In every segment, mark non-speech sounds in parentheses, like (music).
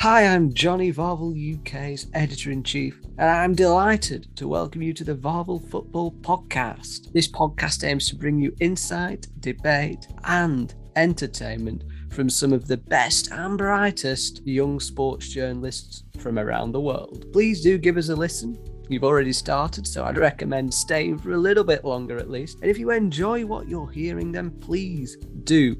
Hi, I'm Jonny VAVEL, UK's editor in chief, and I'm delighted to welcome you to the VAVEL Football Podcast. This podcast aims to bring you insight, debate, and entertainment from some of the best and brightest young sports journalists from around the world. Please do give us a listen. You've already started, so I'd recommend staying for a little bit longer at least. And if you enjoy what you're hearing, then please do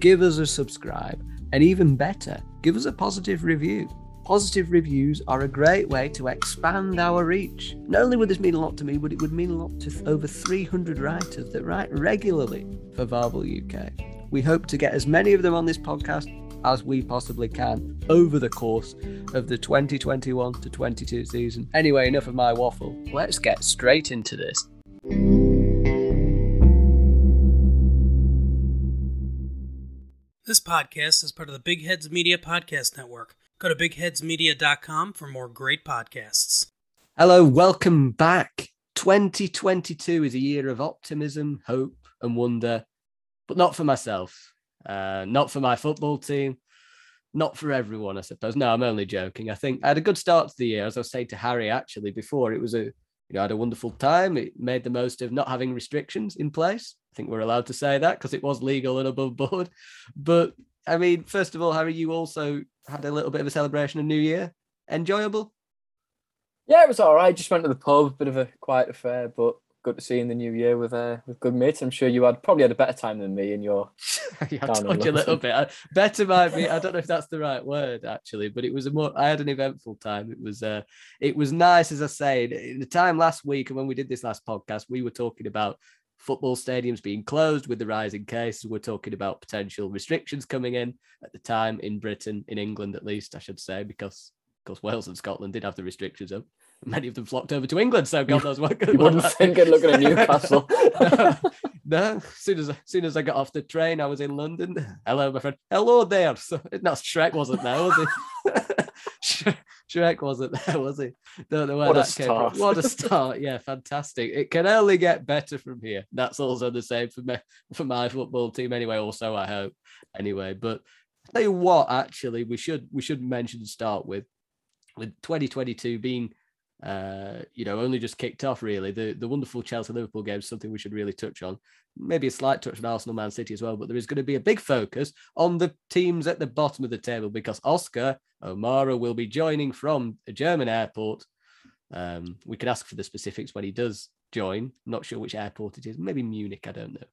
give us a subscribe, and even better, give us a positive review. Positive reviews are a great way to expand our reach. Not only would this mean a lot to me, but it would mean a lot to over 300 writers that write regularly for VAVEL UK. We hope to get as many of them on this podcast as we possibly can over the course of the 2021 to 22 season. Anyway, enough of my waffle. Let's get straight into this. This podcast is part of the Big Heads Media Podcast Network. Go to bigheadsmedia.com for more great podcasts. Hello, welcome back. 2022 is a year of optimism, hope, and wonder, but not for myself, uh, not for my football team, not for everyone, I suppose. No, I'm only joking. I think I had a good start to the year, as I was saying to Harry actually before. It was a, you know, I had a wonderful time. It made the most of not having restrictions in place. I think we're allowed to say that because it was legal and above board. But I mean, first of all, Harry, you also had a little bit of a celebration of New Year. Enjoyable? Yeah, it was all right. Just went to the pub, bit of a quiet affair, but good to see you in the new year with uh, with good mates. I'm sure you had probably had a better time than me in your. (laughs) I told you a little bit. Better might be. I don't know if that's the right (laughs) word actually, but it was a more. I had an eventful time. It was. Uh, it was nice, as I say. The time last week, and when we did this last podcast, we were talking about football stadiums being closed with the rising cases. We're talking about potential restrictions coming in at the time in Britain, in England at least, I should say, because of course Wales and Scotland did have the restrictions up. Many of them flocked over to England, so God knows what. You wouldn't think it looking at (laughs) Newcastle. (laughs) (laughs) no, as soon as, as soon as I got off the train, I was in London. Hello, my friend. Hello there. So, no, Shrek wasn't there, was he? (laughs) Shrek wasn't there, was he? Don't know where What a that came from. start. What a start! Yeah, fantastic. It can only get better from here. That's also the same for me for my football team anyway. Also, I hope anyway. But I tell you what, actually, we should we should mention to start with with 2022 being uh, you know, only just kicked off really. The the wonderful Chelsea Liverpool game is something we should really touch on. Maybe a slight touch on Arsenal Man City as well, but there is going to be a big focus on the teams at the bottom of the table because Oscar Omara will be joining from a German airport. Um, we can ask for the specifics when he does join. Not sure which airport it is. Maybe Munich. I don't know,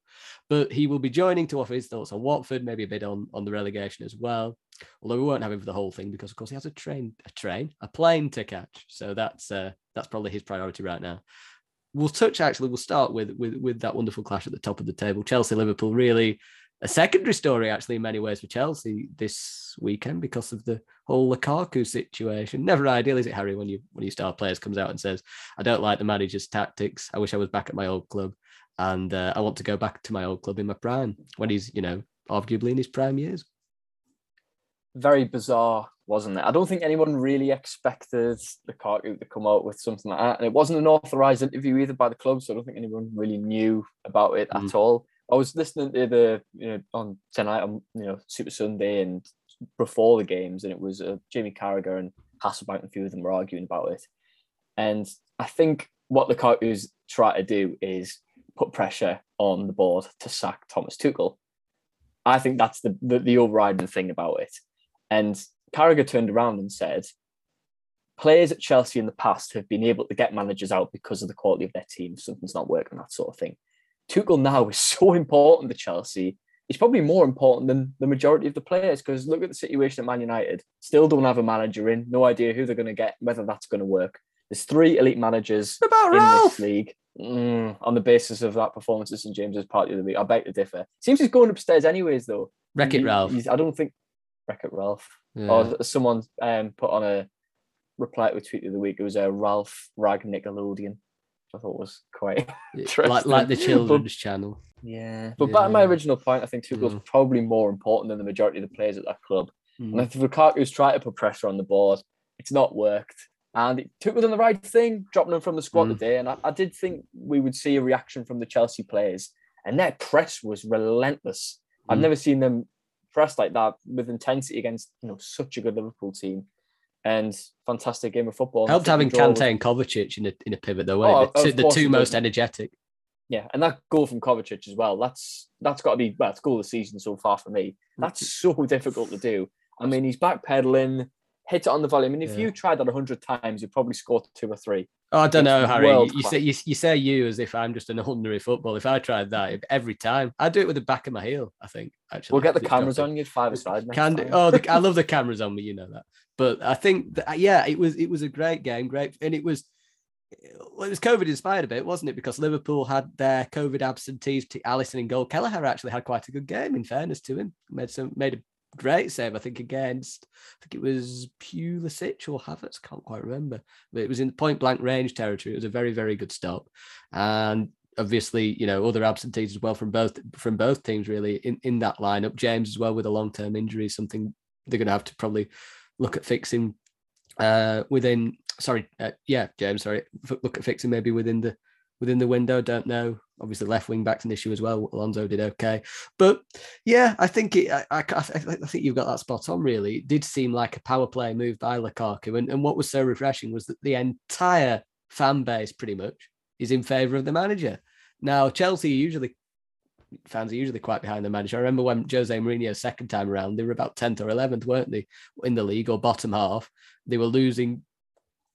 but he will be joining to offer his thoughts on Watford. Maybe a bit on on the relegation as well. Although we won't have him for the whole thing because, of course, he has a train, a train, a plane to catch. So that's uh, that's probably his priority right now. We'll touch actually. We'll start with with with that wonderful clash at the top of the table. Chelsea Liverpool really a secondary story actually in many ways for Chelsea this weekend because of the whole Lukaku situation. Never ideal, is it, Harry? When you when your star players comes out and says, "I don't like the manager's tactics. I wish I was back at my old club, and uh, I want to go back to my old club in my prime." When he's you know arguably in his prime years. Very bizarre, wasn't it? I don't think anyone really expected Lukaku to come out with something like that, and it wasn't an authorized interview either by the club, so I don't think anyone really knew about it Mm. at all. I was listening to the you know on tonight on you know Super Sunday and before the games, and it was uh, Jamie Carragher and Hasselbaink and a few of them were arguing about it. And I think what the Lukaku's try to do is put pressure on the board to sack Thomas Tuchel. I think that's the, the, the overriding thing about it. And Carragher turned around and said, players at Chelsea in the past have been able to get managers out because of the quality of their team. Something's not working, that sort of thing. Tuchel now is (laughs) so important to Chelsea. He's probably more important than the majority of the players because look at the situation at Man United. Still don't have a manager in. No idea who they're going to get, whether that's going to work. There's three elite managers about in Ralph? this league. Mm, on the basis of that performance at St James's Park the other week, I beg to differ. Seems he's going upstairs anyways, though. Wreck it, He- Ralph. he's- I don't think Wreck it Ralph. Yeah. Or someone um, put on a reply to a tweet the other week. It was a Ralph Rag Nickelodeon. Which I thought was quite (laughs) like like the interesting. children's channel. yeah. But back to my original point, I think Tuchel's Mm. probably more important than the majority of the players at that club. Mm. And if Lukaku's tried to put pressure on the board, it's not worked. And it took done the right thing, dropping him from the squad Mm. today. And I, I did think we would see a reaction from the Chelsea players. And their press was relentless. I've Mm. never seen them press like that with intensity against you know such a good Liverpool team and fantastic game of football. Helped having Kante and Kovacic in a in a pivot though, oh, the, the two most energetic. Yeah, and that goal from Kovacic as well. That's that's got to be well, it's goal of the season so far for me. That's mm. so difficult to do. I mean, he's backpedaling, hit it on the volley. I mean, if yeah. you tried that hundred times, you'd probably score two or three. Oh, I don't know, Harry. You, say you, you, say you as if I'm just an ordinary football. If I tried that every time, I'd do it with the back of my heel. I think actually, we'll get the cameras on you five aside. Can do, oh, the, I love the (laughs) cameras on me. You know that. But I think that, yeah, it was it was a great game, great, and it was well, it was COVID inspired a bit, wasn't it? Because Liverpool had their COVID absentees, Alisson in goal. Kelleher actually had quite a good game. In fairness to him, made some made a great save, I think, against, I think it was Pulisic or Havertz, can't quite remember. But it was in point blank range territory. It was a very, very good stop. And obviously, you know, other absentees as well from both from both teams really in, in that lineup. James as well with a long-term injury, something they're gonna have to probably look at fixing uh within sorry, uh, yeah, James, sorry, look at fixing maybe within the within the window. Don't know. Obviously, left wing back's an issue as well. Alonso did okay, but yeah, I think it. I, I, I, think you've got that spot on. Really, it did seem like a power play move by Lukaku, and, and what was so refreshing was that the entire fan base, pretty much, is in favour of the manager. Now, Chelsea usually fans are usually quite behind the manager. I remember when Jose Mourinho second time around, they were about tenth or eleventh, weren't they, in the league or bottom half? They were losing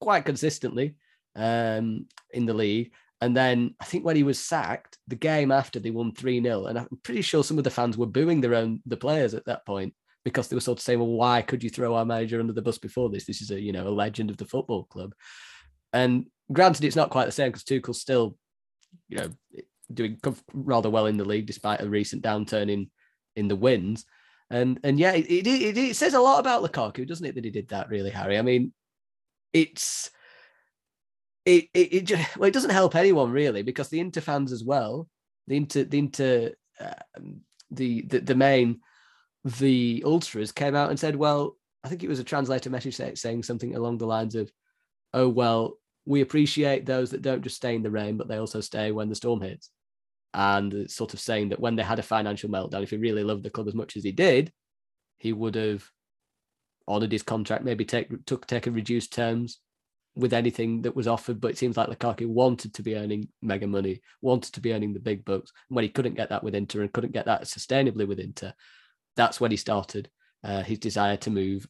quite consistently um, in the league, and then I think when he was sacked, the game after they won 3 0. And I'm pretty sure some of the fans were booing their own the players at that point because they were sort of saying, Well, why could you throw our manager under the bus before this? This is a you know a legend of the football club. And granted, it's not quite the same because Tuchel's still, you know, doing rather well in the league despite a recent downturn in in the wins. And and yeah, it, it, it, says a lot about Lukaku, doesn't it, that he did that really, Harry? I mean, it's it, it, it just, well, it doesn't help anyone really because the Inter fans as well, the Inter, the Inter, um, the, the the main, the ultras came out and said, well, I think it was a translator message saying something along the lines of, oh well, we appreciate those that don't just stay in the rain, but they also stay when the storm hits. And sort of saying that when they had a financial meltdown, if he really loved the club as much as he did, he would have honored his contract, maybe take took take a reduced terms, with anything that was offered, but it seems like Lukaku wanted to be earning mega money, wanted to be earning the big bucks. And when he couldn't get that with Inter and couldn't get that sustainably with Inter, that's when he started uh, his desire to move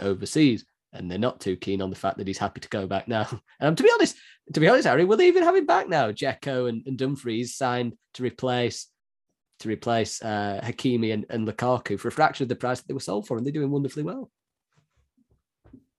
overseas. And they're not too keen on the fact that he's happy to go back now. (laughs) Um, to be honest, to be honest, Harry, will they even have him back now? Dzeko and, and Dumfries signed to replace to replace uh, Hakimi and, and Lukaku for a fraction of the price that they were sold for, and they're doing wonderfully well.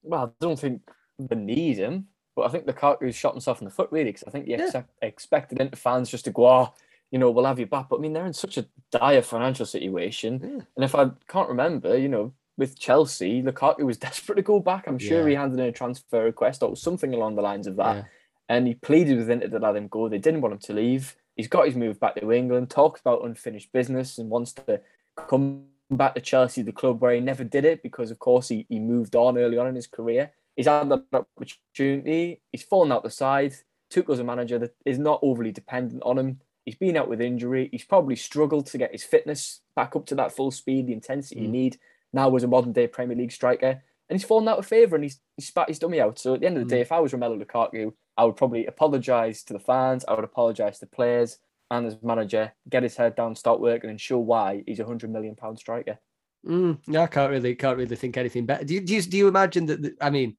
Well, I don't think they need him. But I think Lukaku shot himself in the foot really because I think he yeah. ex- expected Inter fans just to go, oh, you know, we'll have you back. But I mean, they're in such a dire financial situation. Yeah. And if I can't remember, you know, with Chelsea, Lukaku was (laughs) desperate to go back. I'm sure yeah. he handed in a transfer request or something along the lines of that. And he pleaded with Inter to let him go. They didn't want him to leave. He's got his move back to England, talks about unfinished business and wants to come back to Chelsea, the club where he never did it because, of course, he, he moved on early on in his career. He's had that opportunity. He's fallen out the side. Tuchel's a manager that is not overly dependent on him. He's been out with injury. He's probably struggled to get his fitness back up to that full speed, the intensity mm. you need now as a modern day Premier League striker. And he's fallen out of favour and he's, he's spat his dummy out. So at the end of the mm. day, if I was Romelu Lukaku, I would probably apologise to the fans. I would apologise to the players and as manager, get his head down, start working, and show why he's a hundred million pound striker. Mm, no, I can't really can't really think anything better. Do you, do you, do you imagine that? I mean,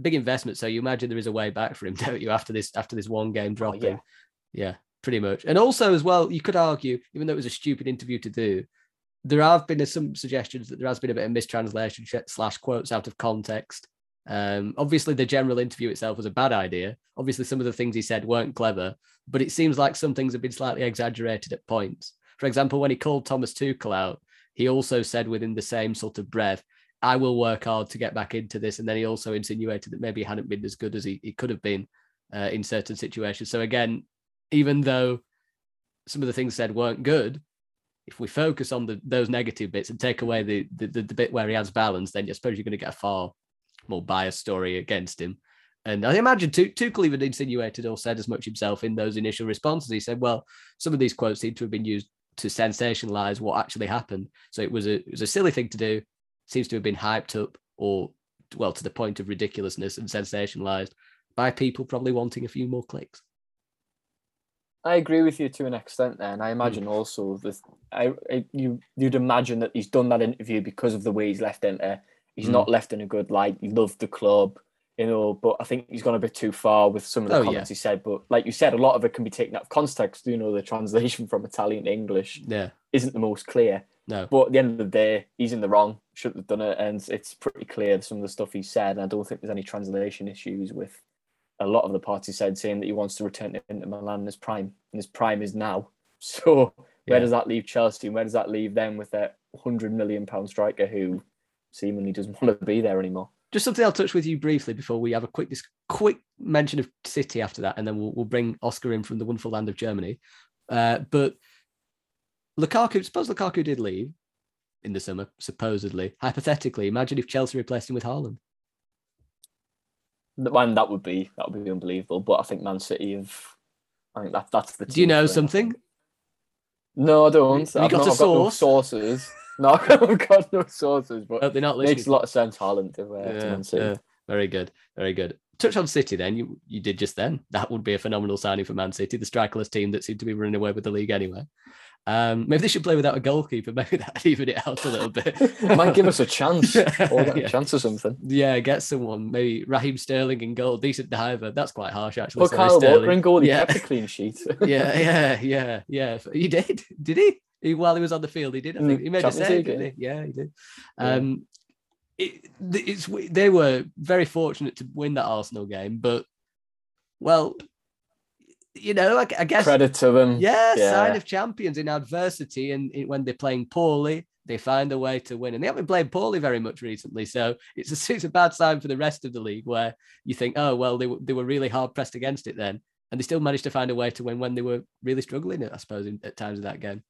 big investment. So you imagine there is a way back for him, (laughs) don't you? After this, after this one game dropping, oh, yeah. yeah, pretty much. And also as well, you could argue, even though it was a stupid interview to do, there have been some suggestions that there has been a bit of mistranslation slash quotes out of context. Um, obviously, the general interview itself was a bad idea. Obviously, some of the things he said weren't clever, but it seems like some things have been slightly exaggerated at points. For example, when he called Thomas Tuchel out, he also said within the same sort of breath, I will work hard to get back into this. And then he also insinuated that maybe he hadn't been as good as he, he could have been uh, in certain situations. So again, even though some of the things said weren't good, if we focus on the those negative bits and take away the the, the, the bit where he has balance, then I suppose you're going to get a far more biased story against him. And I imagine Tuchel even insinuated or said as much himself in those initial responses. He said, "Well, some of these quotes seem to have been used to sensationalize what actually happened. So it was a it was a silly thing to do. Seems to have been hyped up or well to the point of ridiculousness and sensationalized by people probably wanting a few more clicks. I agree with you to an extent there, and I imagine also that I, I, you you'd imagine that he's done that interview because of the way he's left in Inter. He's Mm. not left in a good light. He loved the club, you know, but I think he's gone a bit too far with some of the Oh, comments yeah. he said. But like you said, a lot of it can be taken out of context. You know, the translation (laughs) from Italian to English Yeah, isn't the most clear. No, But at the end of the day, he's in the wrong. Shouldn't have done it, and it's pretty clear some of the stuff he said. And I don't think there's any translation issues with a lot of the party said, saying that he wants to return to Inter Milan in his prime, and his prime is now. (laughs) So where Yeah. does that leave Chelsea, and where does that leave them with their hundred million pound striker who seemingly doesn't want to be there anymore? just something I'll touch with you briefly before we have a quick dis- quick mention of City after that, and then we'll, we'll bring Oscar in from the wonderful land of Germany. Uh, but Lukaku, suppose Lukaku did leave in the summer, supposedly. Hypothetically, imagine if Chelsea replaced him with Haaland. And that would be that would be unbelievable. But I think Man City have. I think that that's the. Do you know it, something? No, I don't. Have I've got not I've got no sources. No, (laughs) I've got no sources, but they're not it makes a lot of sense. Haaland to, uh, to Yeah, Man City. yeah. Very good. Very good. Touch on City then. You you did just then. That would be a phenomenal signing for Man City, the strikerless team that seemed to be running away with the league anyway. Um, maybe they should play without a goalkeeper. (laughs) Maybe that even it out a little bit. Might give us a chance. (laughs) Or Yeah. a chance or something. Yeah, get someone. Maybe Raheem Sterling in goal. Decent diver. That's quite harsh, actually. Sorry, Kyle Walker in goal. He Yeah. kept a clean sheet. (laughs) yeah, yeah, yeah, yeah. He did. Did he? he? While he was on the field, he did. I think he made a save, didn't he? Yeah, he did. Yeah. Um, it, it's they were very fortunate to win that Arsenal game, but well, you know, I, I guess Credit to them. yeah, sign of champions in adversity, and when they're playing poorly, they find a way to win. And they haven't played poorly very much recently, so it's a (laughs) it's a bad sign for the rest of the league where you think, oh well, they were they were really hard pressed against it then, and they still managed to find a way to win when they were really struggling, I suppose, in, at times of that game.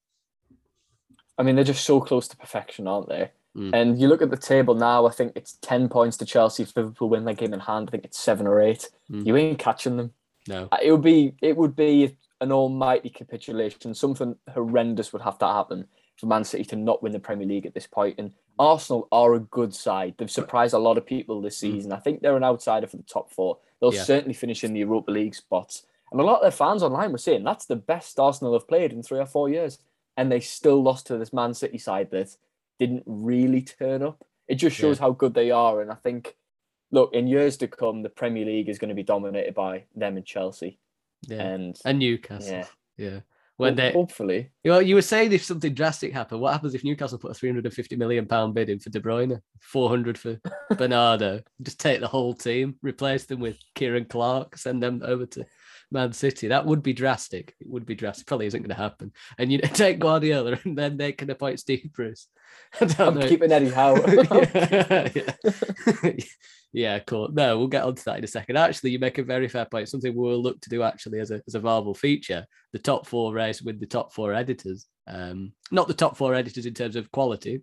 I mean, they're just so close to perfection, aren't they? Mm. And you look at the table now. I think it's ten points to Chelsea. If Liverpool win their game in hand, I think it's seven or eight. Mm. You ain't catching them. No, Uh, It would be it would be an almighty capitulation. Something horrendous would have to happen for Man City to not win the Premier League at this point. And Arsenal are a good side. They've surprised a lot of people this season. I think they're an outsider for the top four. They'll Mm. Yeah. certainly finish in the Europa League spots. And a lot of their fans online were saying that's the best Arsenal have played in three or four years. And they still lost to this Man City side that didn't really turn up. It just shows how good they are. And I think, look, in years to come, the Premier League is going to be dominated by them and Chelsea. yeah, And and Newcastle, yeah, yeah. When ho- they, hopefully, well, you were saying if something drastic happened, what happens if Newcastle put a 350 million pound bid in for De Bruyne, 400 for (laughs) Bernardo, just take the whole team, replace them with Ciaran Clark, send them over to Man City? That would be drastic. It would be drastic. Probably isn't going to happen. And you (laughs) take Guardiola, and then they can appoint Steve Bruce. (laughs) I know. keeping Eddie Howe. (laughs) yeah, yeah. yeah, cool. No, we'll get onto that in a second. Actually, you make a very fair point. Something we'll look to do actually as a as a viable feature: the top four race with the top four editors. Um, not the top four editors in terms of quality.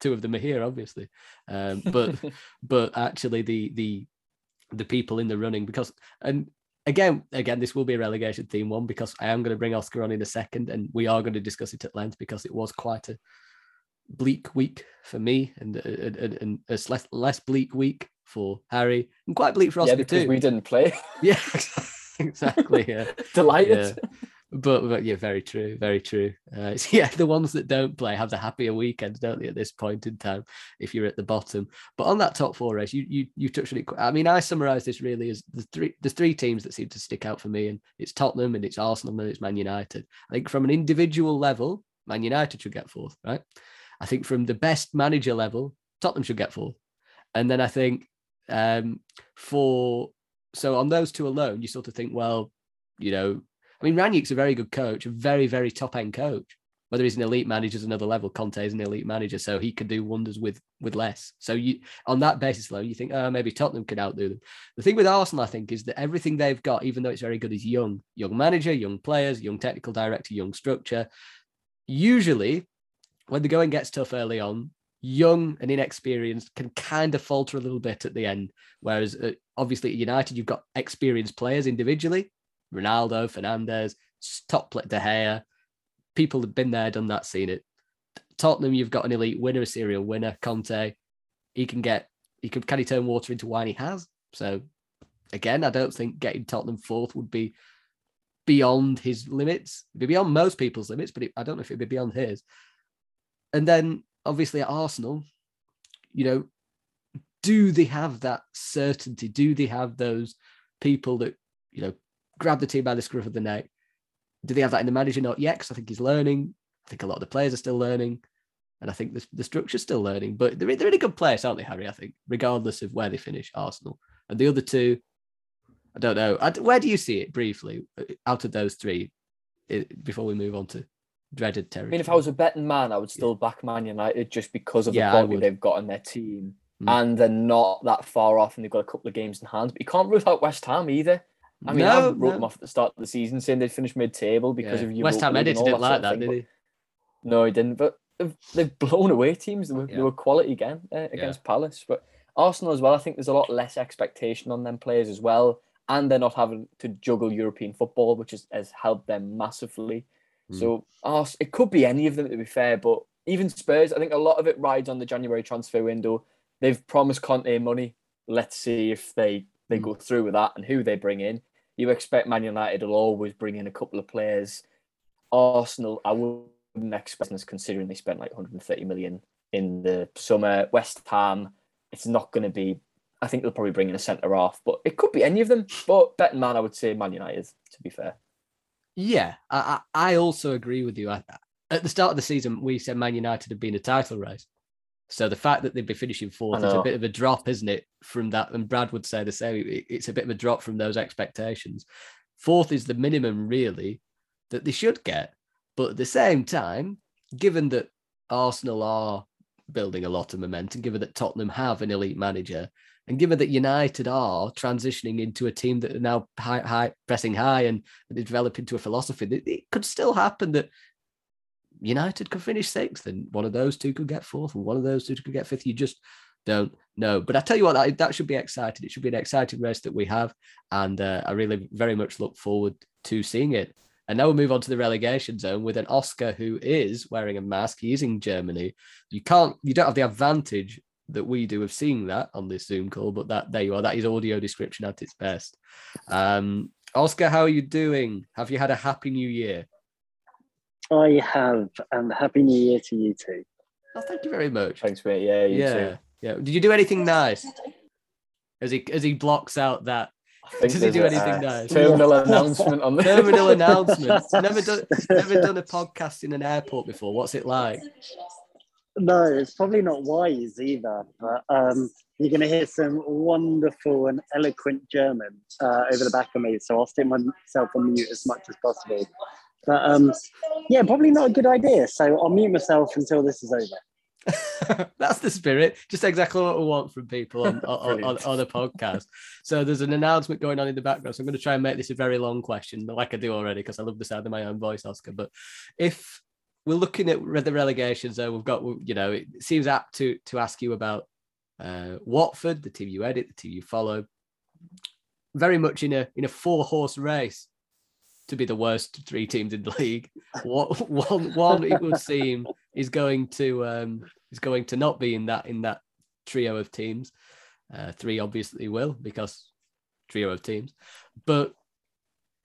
Two of them are here, obviously, um, but but actually the the the people in the running because and again again this will be a relegation theme one because I am going to bring Oscar on in a second and we are going to discuss it at length because it was quite a bleak week for me and uh, and, and a less less bleak week for Harry and quite bleak for yeah, Oscar because too. we didn't play. (laughs) Yeah, (laughs) exactly. Yeah. (laughs) Delighted. But, but yeah, very true, very true. Uh, (laughs) yeah, the ones that don't play have the happier weekends, don't they? At this point in time, if you're at the bottom. But on that top four race, you you you touched on it. I mean, I summarise this really as the three the three teams that seem to stick out for me, and it's Tottenham, and it's Arsenal, and it's Man United. I think from an individual level, Man United should get fourth, right? I think from the best manager level, Tottenham should get fourth, and then I think um, for so on those two alone, you sort of think, well, you know, I mean, Rangnick's a very good coach, a very, very top end coach. Whether he's an elite manager is another level. Conte is an elite manager, so he could do wonders with with less. So you on that basis alone, you think, oh, maybe Tottenham could outdo them. The thing with Arsenal, I think, is that everything they've got, even though it's very good, is young, young manager, young players, young technical director, young structure. Usually, when the going gets tough early on, young and inexperienced can kind of falter a little bit at the end. Whereas uh, obviously at United, you've got experienced players individually, Ronaldo, Fernandes, top De Gea, people have been there, done that, seen it. Tottenham, you've got an elite winner, a serial winner, Conte. He can get, he could, can he turn water into wine? He has. So again, I don't think getting Tottenham fourth would be beyond his limits. It'd be beyond most people's limits, but it, I don't know if it'd be beyond his. And then obviously at Arsenal, you know, do they have that certainty? Do they have those people that, you know, grab the team by the scruff of the neck? Do they have that in the manager? Not yet, because I think he's learning. I think a lot of the players are still learning. And I think the, the structure's still learning. But they're, they're in a good place, aren't they, Harry? I think, regardless of where they finish, Arsenal. And the other two, I don't know. I, where do you see it briefly uh, out of those three before we move on to dreaded territory? I mean, if I was a betting man, I would still yeah. back Man United just because of the quality they've got in their team. Mm. And they're not that far off and they've got a couple of games in hand. But you can't rule out West Ham either. I mean, no, I wrote no. them off at the start of the season saying they'd finish mid table because yeah. of you. West Ham edited didn't like that, did he? No, he didn't. But they've, they've blown away teams. They were, yeah. they were quality again uh, against yeah. Palace. But Arsenal as well, I think there's a lot less expectation on them players as well and they're not having to juggle European football, which is, has helped them massively. Mm. So oh, it could be any of them to be fair, but even Spurs, I think a lot of it rides on the January transfer window. They've promised Conte money. Let's see if they they mm. go through with that and who they bring in. You expect Man United will always bring in a couple of players. Arsenal, I wouldn't expect this considering they spent like 130 million in the summer. West Ham, it's not going to be I think they'll probably bring in a centre half, but it could be any of them. But betting man, I would say Man United. To be fair. Yeah, I I also agree with you. I, at the start of the season, we said Man United had been a title race. So the fact that they'd be finishing fourth is a bit of a drop, isn't it? From that, and Brad would say the same. It's a bit of a drop from those expectations. Fourth is the minimum, really, that they should get. But at the same time, given that Arsenal are building a lot of momentum, given that Tottenham have an elite manager, and given that United are transitioning into a team that are now high, high pressing high and, and develop into a philosophy, it, it could still happen that United could finish sixth and one of those two could get fourth and one of those two could get fifth. You just don't know. But I tell you what, that, that should be exciting. It should be an exciting race that we have. And uh, I really very much look forward to seeing it. And now we'll move on to the relegation zone with an Oscar who is wearing a mask. He's in Germany. You can't, you don't have the advantage that we do of seeing that on this Zoom call, but that there you are. That is audio description at its best. Um, Oscar, how are you doing? Have you had a happy new year? I have, and happy new year to you too. Oh, thank you very much. Thanks, mate. Yeah, yeah, too. yeah. Did you do anything nice? As he as he blocks out that does he do anything nice? Terminal announcement on the terminal announcement. (laughs) Never done, never done a podcast in an airport before. What's it like? No, it's probably not wise either. But um, you're going to hear some wonderful and eloquent German uh, over the back of me, so I'll stick myself on mute as much as possible. But um, yeah, probably not a good idea. So I'll mute myself until this is over. (laughs) That's the spirit. Just exactly what we want from people on, on, on, on, a podcast. So there's an announcement going on in the background. So I'm going to try and make this a very long question, like I do already, because I love the sound of my own voice, Oscar. But if we're looking at the relegations, though, We've got, you know, it seems apt to to ask you about uh, Watford, the team you edit, the team you follow. Very much in a in a four horse race to be the worst three teams in the (laughs) league. What one one it would seem is going to um, is going to not be in that in that trio of teams. Uh, three obviously will because trio of teams, but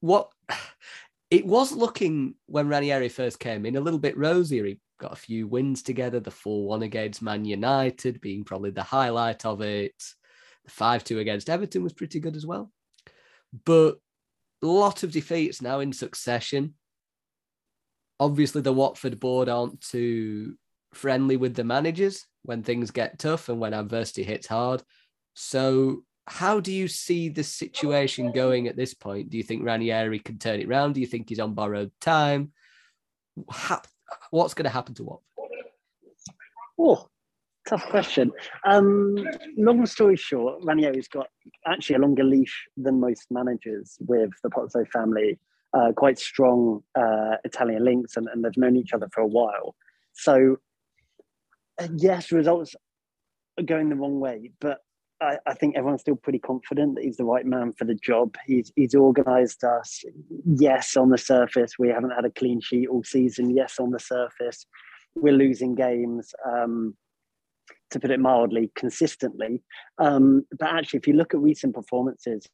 what (sighs) it was looking when Ranieri first came in a little bit rosier. He got a few wins together, the 4 1 against Man United being probably the highlight of it. The 5 2 against Everton was pretty good as well. But lot of defeats now in succession. Obviously, the Watford board aren't too friendly with the managers when things get tough and when adversity hits hard. So how do you see the situation going at this point? Do you think Ranieri can turn it around? Do you think he's on borrowed time? What's going to happen to Watford? Oh, tough question. Um, long story short, Ranieri's got actually a longer leash than most managers with the Pozzo family. Uh, quite strong uh, Italian links, and, and they've known each other for a while. So, uh, yes, results are going the wrong way, but I, I, think everyone's still pretty confident that he's the right man for the job. He's he's organised us. Yes, on the surface, we haven't had a clean sheet all season. Yes, on the surface, we're losing games. Um, to put it mildly, consistently. Um, but actually, if you look at recent performances,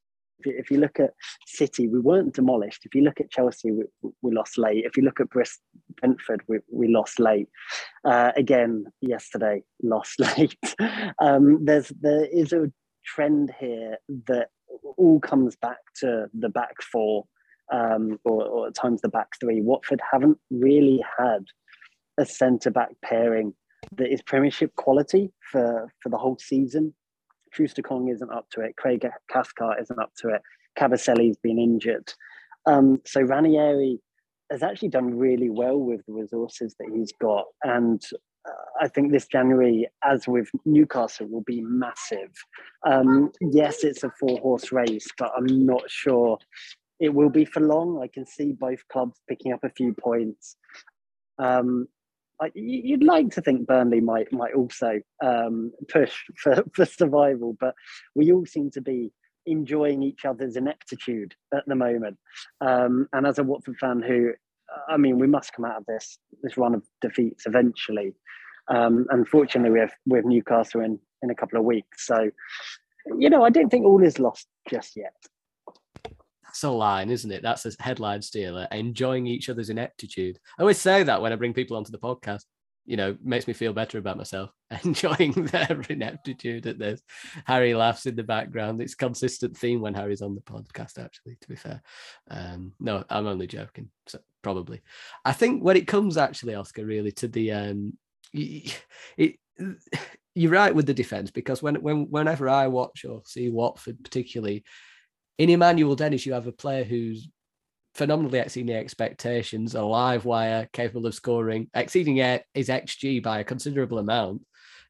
if you, look at City, we weren't demolished. If you look at Chelsea, we, we lost late. If you look at Brentford, we, we lost late. Uh, again, yesterday, lost (laughs) late. um, there's there is a trend here that all comes back to the back four, um, or, or at times the back three. Watford haven't really had a centre back pairing that is Premiership quality for for the whole season. Troost-Ekong isn't up to it. Craig Cathcart isn't up to it. Kabasele's been injured. Um, so Ranieri has actually done really well with the resources that he's got. And uh, I think this January, as with Newcastle, will be massive. Um, yes, it's a four horse race, but I'm not sure it will be for long. I can see both clubs picking up a few points. Um, you'd like to think Burnley might might also um, push for, (laughs) for survival, but we all seem to be enjoying each other's ineptitude at the moment. Um, and as a Watford fan, who I mean, we must come out of this this run of defeats eventually. Um, unfortunately, we have we have Newcastle in in a couple of weeks, so you know I don't think all is lost just yet that's a line, isn't it? That's a headline stealer. Enjoying each other's ineptitude. I always say that when I bring people onto the podcast. You know, makes me feel better about myself. (laughs) Enjoying their ineptitude at this. Harry laughs in the background. It's consistent theme when Harry's on the podcast. Actually, to be fair, um, no, I'm only joking. So probably, I think when it comes actually, Oscar, really to the um, it, you're right with the defense because when when whenever I watch or see Watford particularly in Emmanuel Dennis, you have a player who's phenomenally exceeding the expectations, a live wire, capable of scoring, exceeding his XG by a considerable amount.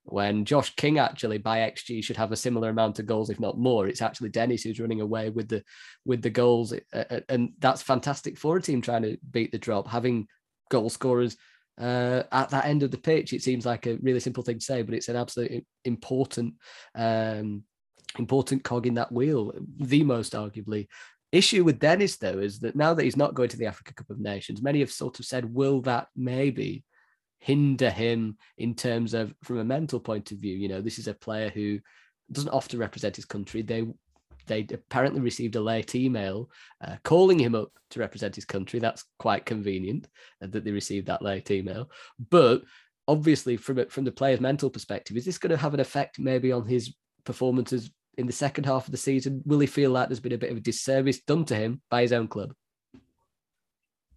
When Josh King actually by XG should have a similar amount of goals, if not more, it's actually Dennis who's running away with the with the goals, and that's fantastic for a team trying to beat the drop. Having goal scorers uh, at that end of the pitch, it seems like a really simple thing to say, but it's an absolutely important um, important cog in that wheel. The most arguably issue with Dennis though is that now that he's not going to the Africa Cup of Nations, many have sort of said, will that maybe hinder him in terms of from a mental point of view? You know, this is a player who doesn't often represent his country. They they apparently received a late email uh, calling him up to represent his country. That's quite convenient uh, that they received that late email. But obviously, from from the player's mental perspective, is this going to have an effect maybe on his performances in the second half of the season? Will he feel like there's been a bit of a disservice done to him by his own club?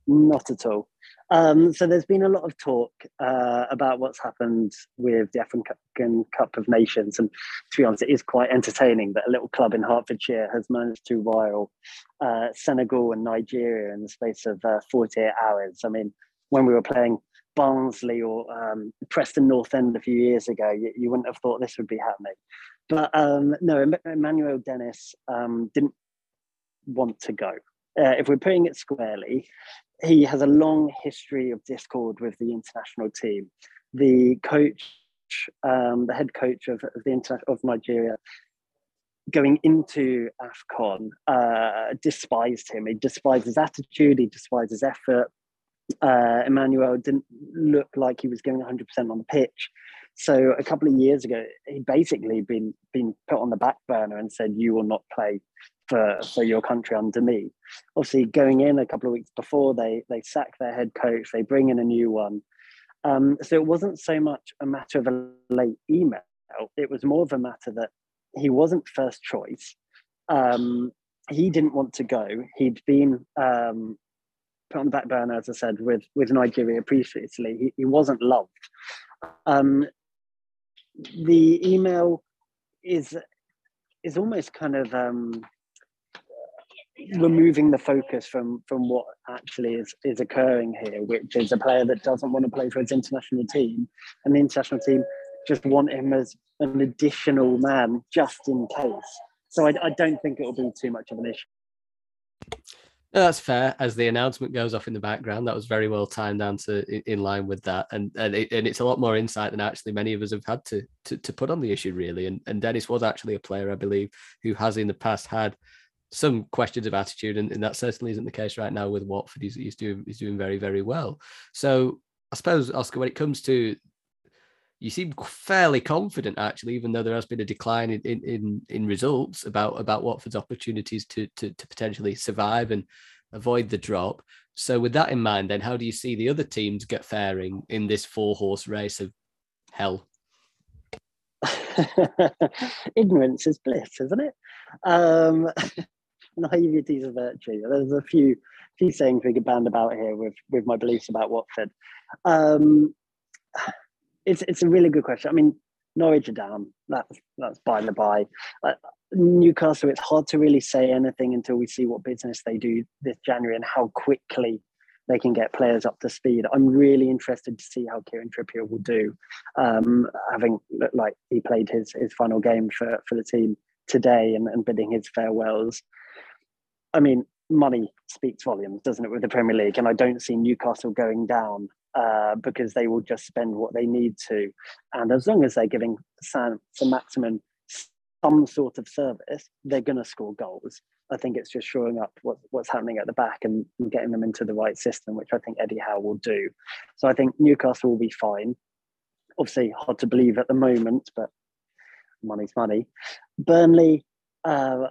Not at all. Um, so there's been a lot of talk uh, about what's happened with the African Cup of Nations, and to be honest, it is quite entertaining that a little club in Hertfordshire has managed to rile uh, Senegal and Nigeria in the space of uh, 48 hours. I mean, when we were playing Barnsley or um, Preston North End a few years ago, you, you, wouldn't have thought this would be happening. But um, no, Emmanuel Dennis um, didn't want to go. Uh, if we're putting it squarely, he has a long history of discord with the international team. The coach, um, the head coach of, of the inter- of Nigeria, going into AFCON, uh, despised him. He despised his attitude, he despised his effort. Uh, Emmanuel didn't look like he was going 100% on the pitch. So a couple of years ago, he basically been been put on the back burner and said, "You will not play for for your country under me." Obviously, going in a couple of weeks before, they they sack their head coach, they bring in a new one. Um, so it wasn't so much a matter of a late email; it was more of a matter that he wasn't first choice. Um, he didn't want to go. He'd been um, put on the back burner, as I said, with with Nigeria previously. He, he wasn't loved. Um, the email is is almost kind of um, removing the focus from from what actually is is occurring here, which is a player that doesn't want to play for his international team, and the international team just want him as an additional man just in case. So I, I don't think it will be too much of an issue. That's fair. As the announcement goes off in the background, that was very well timed down to in line with that, and and, it, and it's a lot more insight than actually many of us have had to, to to put on the issue really. And and Dennis was actually a player, I believe, who has in the past had some questions of attitude, and, and that certainly isn't the case right now with Watford. He's, he's doing he's doing very very well. So I suppose Oscar, when it comes to you seem fairly confident actually, even though there has been a decline in in, in results about about Watford's opportunities to, to to potentially survive and avoid the drop. So with that in mind, then how do you see the other teams get faring in this four horse race of hell? (laughs) Ignorance is bliss, isn't it? Um, (laughs) naivety is a virtue. There's a few few sayings we could band about here with with my beliefs about Watford. Um, it's it's a really good question. I mean, Norwich are down. That's that's by the by. Uh, Newcastle, it's hard to really say anything until we see what business they do this January and how quickly they can get players up to speed. I'm really interested to see how Kieran Trippier will do, um, having like he played his his final game for for the team today and, and bidding his farewells. I mean, money speaks volumes, doesn't it, with the Premier League? And I don't see Newcastle going down uh, because they will just spend what they need to. And as long as they're giving Sam Maximin some sort of service, they're going to score goals. I think it's just showing up what, what's happening at the back and, and getting them into the right system, which I think Eddie Howe will do. So I think Newcastle will be fine. Obviously, hard to believe at the moment, but money's money. Burnley, uh,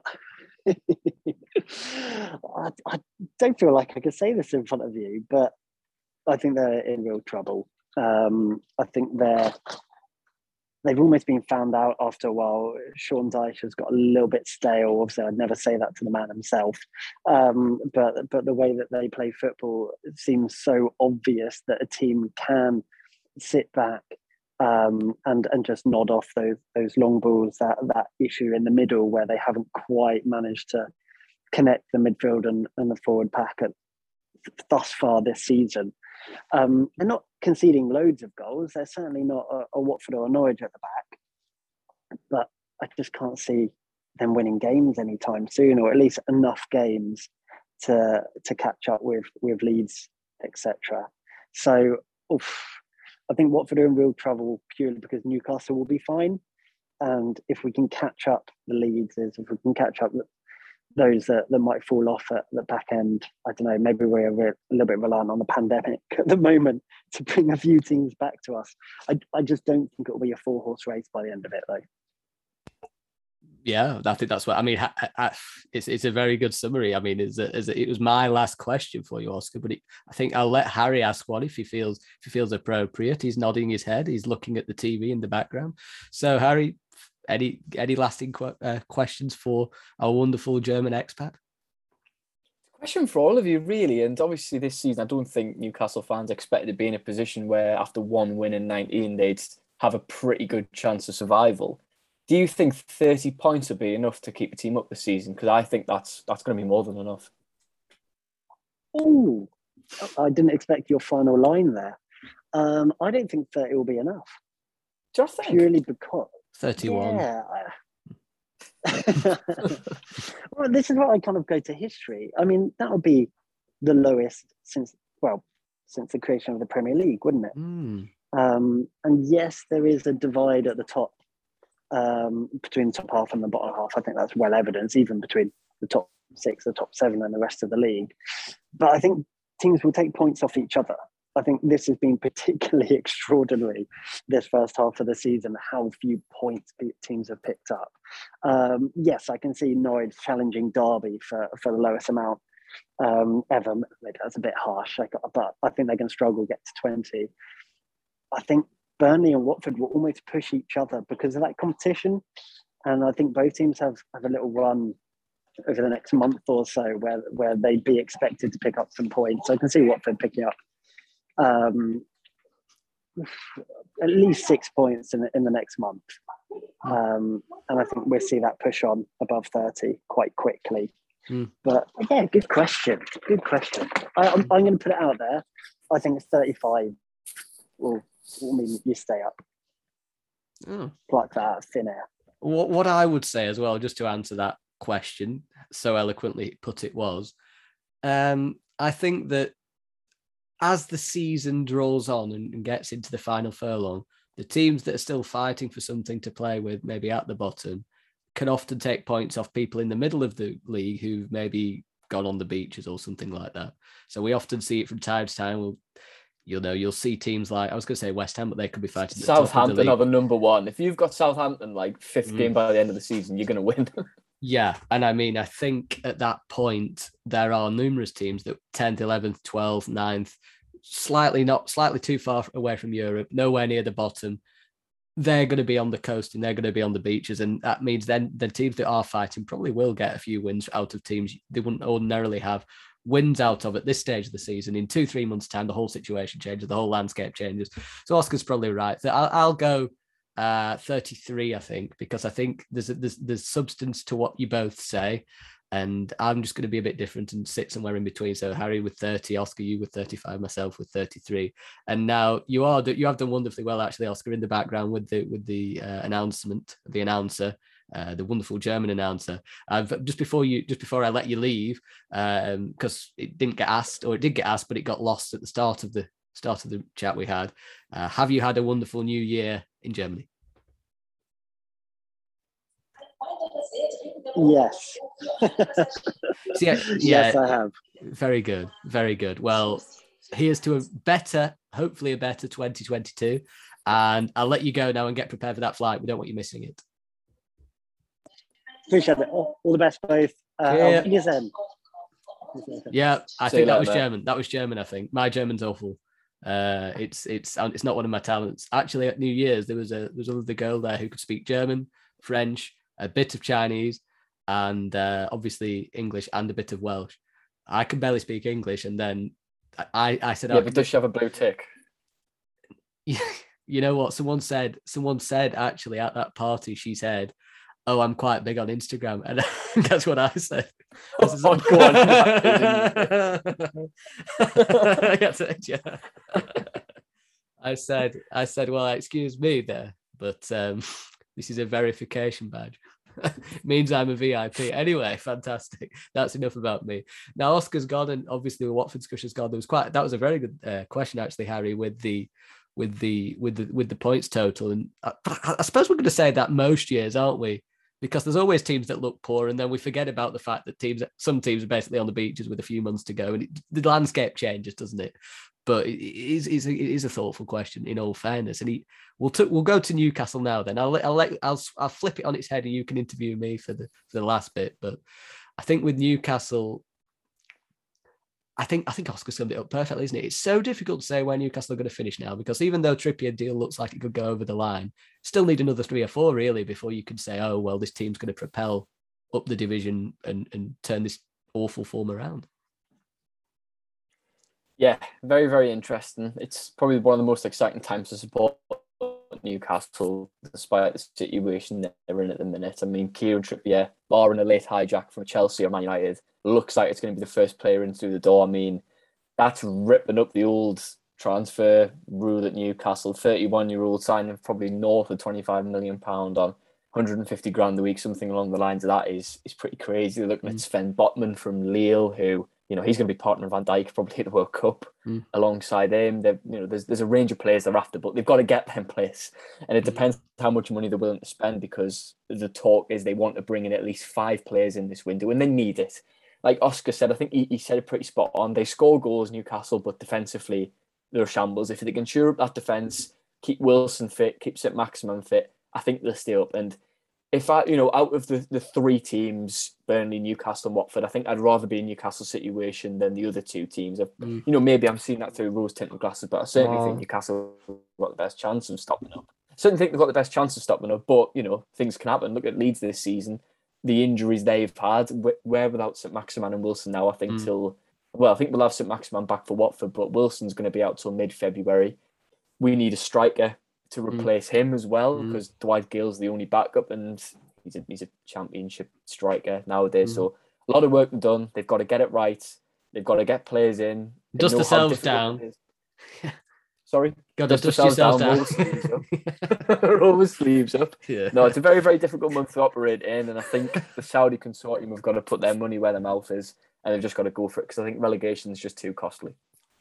(laughs) I, I, don't feel like I could say this in front of you, but I think they're in real trouble. Um, I think they're they've almost been found out after a while. Sean Dyche has got a little bit stale. Obviously, I'd never say that to the man himself, um, but but the way that they play football seems so obvious that a team can sit back um, and and just nod off those those long balls. That that issue in the middle where they haven't quite managed to connect the midfield and, and the forward pack at, thus far this season. Um, they're not conceding loads of goals. They're certainly not a, a Watford or a Norwich at the back, but I just can't see them winning games anytime soon, or at least enough games to to catch up with with Leeds, etc. So, oof, I think Watford are in real trouble purely because Newcastle will be fine, and if we can catch up the Leeds, if we can catch up those that, that might fall off at the back end. I don't know, maybe we're a, little bit reliant on the pandemic (laughs) at the moment to bring a few teams back to us. I, I just don't think it'll be a four horse race by the end of it, though. Yeah, I think that's what I mean. It's it's a very good summary. I mean, is it was my last question for you, Oscar. But it, I think I'll let Harry ask one if he feels if he feels appropriate. He's nodding his head. He's looking at the TV in the background. So, Harry, any any lasting qu- uh, questions for our wonderful German expat? Question for all of you, really. And obviously, this season, I don't think Newcastle fans expected to be in a position where after one win in 19, they'd have a pretty good chance of survival. Do you think 30 points would be enough to keep the team up this season? Because I think that's that's going to be more than enough. Oh, I didn't expect your final line there. Um, I don't think 30 will be enough. Just purely because 31. Yeah. (laughs) well, this is what I kind of go to history. I mean, that would be the lowest since, well, since the creation of the Premier League, wouldn't it? Mm. Um, and yes, there is a divide at the top um, between the top half and the bottom half. I think that's well evident, even between the top six, the top seven, and the rest of the league. But I think teams will take points off each other. I think this has been (laughs) particularly extraordinary this first half of the season, how few points teams have picked up. Um, yes, I can see Norwich challenging Derby for, for the lowest amount um, ever. That's a bit harsh, but I think they can struggle to get to 20. I think Burnley and Watford will almost push each other because of that competition. And I think both teams have, have a little run over the next month or so where, where they'd be expected to pick up some points. So I can see Watford picking up um, at least six points in, in the next month. Um, and I think we'll see that push on above 30 quite quickly. Mm. But yeah, good question. Good question. I, am going to put it out there. I think 35 will, will mean you stay up. Oh. Like that, thin air. What, what I would say as well, just to answer that question, so eloquently put it was, um, I think that as the season draws on and, and gets into the final furlong, the teams that are still fighting for something to play with, maybe at the bottom, can often take points off people in the middle of the league who've maybe gone on the beaches or something like that. So we often see it from time to time. We'll, you'll know, you'll see teams like I was going to say West Ham, but they could be fighting. at the top of the Southampton are the number one. If you've got Southampton like fifth Mm. game by the end of the season, you're going to win. (laughs) Yeah, and I mean, I think at that point there are numerous teams that 10th, 11th, 12th, 9th, slightly not slightly too far away from Europe, nowhere near the bottom. They're going to be on the coast and they're going to be on the beaches, and that means then the teams that are fighting probably will get a few wins out of teams they wouldn't ordinarily have wins out of at this stage of the season. In two, three months' time, the whole situation changes, the whole landscape changes. So Oscar's probably right. So I'll, I'll go uh 33 i think because i think there's a, there's there's substance to what you both say and i'm just going to be a bit different and sit somewhere in between so harry with 30 oscar you with 35 myself with 33 and now you are you have done wonderfully well actually oscar in the background with the with the uh, announcement the announcer uh, the wonderful German announcer. I've just before you, just before I let you leave, because it didn't get asked, or it did get asked, but it got lost at the start of the start of the chat we had. Uh, have you had a wonderful New Year in Germany? Yes. (laughs) So, yeah, yeah, Yes, I have. very good, very good. Well, here's to a better, hopefully a better 2022. And I'll let you go now and get prepared for that flight. We don't want you missing it. Appreciate it. All, all the best, both. Uh, Yeah. Yeah, I See think that was mate. German. That was German. I think my German's awful. Uh, it's it's it's not one of my talents. Actually, at New Year's there was a there was another girl there who could speak German, French, a bit of Chinese, and uh, obviously English and a bit of Welsh. I can barely speak English, and then I I said, yeah, I but does she have a blue tick? (laughs) you know what? Someone said. Someone said actually at that party. She said, "Oh, I'm quite big on Instagram," and (laughs) that's what I said. I said, Oh, go on. I said, yeah. I said, I said, well, excuse me there, but um, (laughs) this is a verification badge. (laughs) means I'm a VIP. Anyway, fantastic. That's enough about me. Now Oscar's gone, and obviously Watford discussion's gone. There was quite that was a very good uh, question actually, Harry, with the with the with the with the points total. And I, I suppose we're going to say that most years, aren't we? Because there's always teams that look poor, and then we forget about the fact that teams, some teams are basically on the beaches with a few months to go, and it, the landscape changes, doesn't it? But it is, it is, a, it is a thoughtful question. In all fairness, and he, we'll t- we'll go to Newcastle now. Then I'll I'll let I'll I'll flip it on its head, and you can interview me for the for the last bit. But I think with Newcastle, I think I think Oscar summed it up perfectly, isn't it? It's so difficult to say where Newcastle are going to finish now because even though Trippier deal looks like it could go over the line, still need another three or four really before you can say, oh well, this team's going to propel up the division and and turn this awful form around. Yeah, very, very interesting. It's probably one of the most exciting times to support Newcastle, despite the situation they're in at the minute. I mean, Kieran Trippier, barring a late hijack from Chelsea or Man United, looks like it's going to be the first player in through the door. I mean, that's ripping up the old transfer rule at Newcastle. 31 year old signing probably north of 25 million pound on 150 grand a week, something along the lines of that is is pretty crazy. They're looking Mm. at Sven Botman from Lille, who you know he's going to be partner Van Dijk probably at the World Cup Mm. alongside him. They've you know there's there's a range of players they're after, but they've got to get them (laughs) place, and it Mm. depends how much money they're willing to spend because the talk is they want to bring in at least five players in this window, and they need it. Like Oscar said, I think he, he said it pretty spot on. They score goals, Newcastle, but defensively they're shambles. If they can shore up that defense, keep Wilson fit, keep St Maximin fit, I think they'll stay up. And if I, you know, out of the, the three teams, Burnley, Newcastle, and Watford, I think I'd rather be in Newcastle situation than the other two teams. I've, Mm. You know, maybe I'm seeing that through rose tinted glasses, but I certainly Oh. think Newcastle have got the best chance of stopping up. I certainly think they've got the best chance of stopping up, but you know, things can happen. Look at Leeds this season, the injuries they've had, wh- where without St Maximin and Wilson now, I think Mm. till well, I think we'll have St Maximin back for Watford, but Wilson's going to be out till mid February. We need a striker to Mm. replace him as well Mm. because Dwight Gayle's the only backup and he's a, he's a championship striker nowadays. Mm. So a lot of work done. They've got to get it right. They've got to get players in. They Dust themselves down. Sorry, (laughs) Got to Dust dust yourselves down. down, roll the sleeves (laughs) (laughs) roll the sleeves up. yeah. No, it's a very, very difficult month to operate in, and I think the Saudi consortium have got to put their money where their mouth is and they've just got to go for it because I think relegation is just too costly.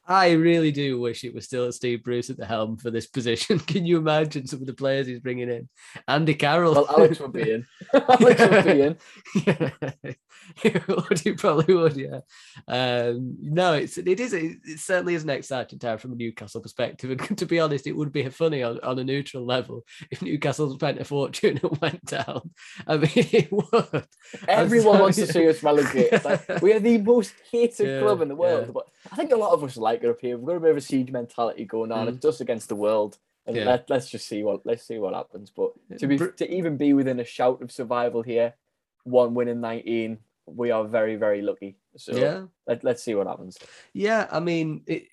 I really do wish it was still Steve Bruce at the helm for this position. (laughs) Can you imagine some of the players he's bringing in? Andy Carroll. Well, Alex would be in. (laughs) Alex would be in. (laughs) he probably would, yeah. Um, no, it's it is it certainly is an exciting time from a Newcastle perspective. And to be honest, it would be funny on, on a neutral level if Newcastle spent a fortune and went down. I mean, it would. Everyone wants to see us relegated. Like, we are the most hated Yeah, club in the world. yeah. But I think a lot of us like it up here. We've got a bit of a siege mentality going on. Mm. It's us against the world. And Yeah. let, let's just see what let's see what happens. But to be to even be within a shout of survival here, one win in 19, we are very, very lucky. So Yeah. let, let's see what happens. Yeah, I mean, it,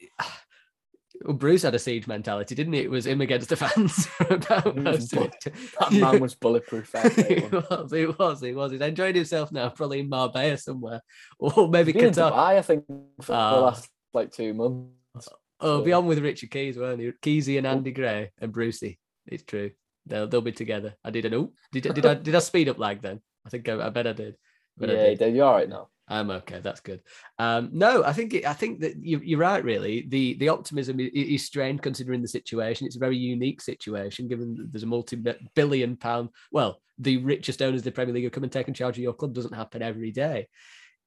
well, (sighs) Bruce had a siege mentality, didn't he? It was him against the fans (laughs) about most of it. That man was bulletproof. (laughs) he was, he was, he was. He's enjoying himself now, probably in Marbella somewhere, (laughs) or maybe He's been in Qatar. Dubai, I think, for Ah. the last like two months. Oh, so- be on with Richard Keys, weren't he? Keysy and Andy Gray and Brucey. It's true. They'll they'll be together. I did an oh, did did I did I speed up lag then? I think I, I bet I did. But I Yeah, did. You're all right now. I'm okay. That's good. Um, no, I think it, I think that you, you're right. Really, the the optimism is, is strained considering the situation. It's a very unique situation, given that there's a multi-billion pound. Well, the richest owners of the Premier League have come and taken charge of your club. Doesn't happen every day.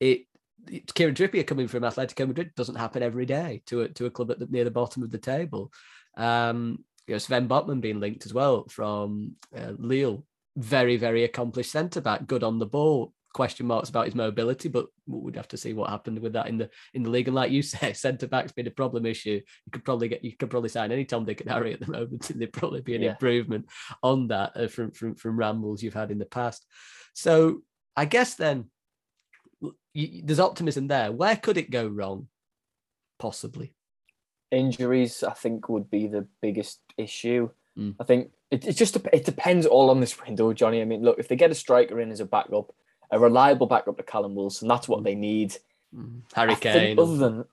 It. Kieran Trippier coming from Atletico Madrid doesn't happen every day to a to a club at the, near the bottom of the table. Um, you know, Sven Botman being linked as well from uh, Lille. Very, very accomplished centre back, good on the ball. Question marks about his mobility, but we'd have to see what happened with that in the in the league. And like you (laughs) say, centre back's been a problem issue. You could probably get you could probably sign any Tom, Dick, and Harry at the (laughs) moment, and there'd probably be an Yeah. improvement on that uh, from from from rambles you've had in the past. So I guess then you, there's optimism there. Where could it go wrong? Possibly. injuries, I think, would be the biggest issue. Mm. I think it, it just it depends all on this window, Jonny. I mean, look, if they get a striker in as a backup, a reliable backup to Callum Wilson, that's what they need. Mm. Harry Kane. other than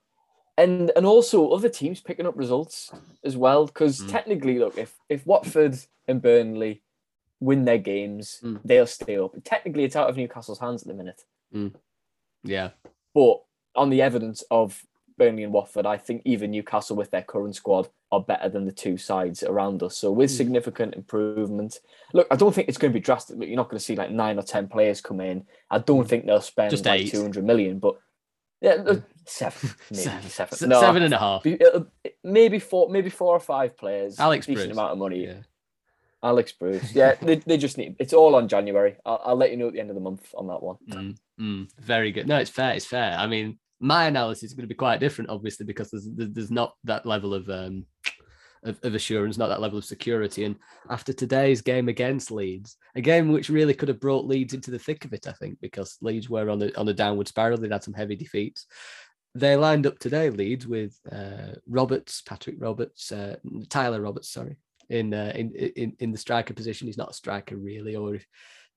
and and also other teams picking up results as well. Because Mm. technically, look, if if Watford and Burnley win their games, Mm. they'll stay up. Technically, it's out of Newcastle's hands at the minute. Yeah. But on the evidence of Burnley and Watford, I think even Newcastle with their current squad are better than the two sides around us. So with Mm. significant improvement, look, I don't think it's going to be drastic. Look, you're not going to see like nine or ten players come in. I don't hmm. think they'll spend Just like eight. two hundred million, but yeah, look, hmm. seven, (laughs) maybe Seven. seven. No, Seven and a half. Uh, maybe four, maybe four or five players. Alex decent Bruce. amount of money. Yeah. Alex Bruce. Yeah, (laughs) they, they just need. It's all on January. I'll, I'll let you know at the end of the month on that one. Mm, mm, very good. No, it's fair. It's fair. I mean, my analysis is going to be quite different, obviously, because there's there's not that level of um of, of assurance, not that level of security. And after today's game against Leeds, a game which really could have brought Leeds into the thick of it, I think, because Leeds were on a on a downward spiral. They'd had some heavy defeats. They lined up today, Leeds, with uh, Roberts, Patrick Roberts, uh, Tyler Roberts, sorry, in, uh, in in in the striker position. He's not a striker really, or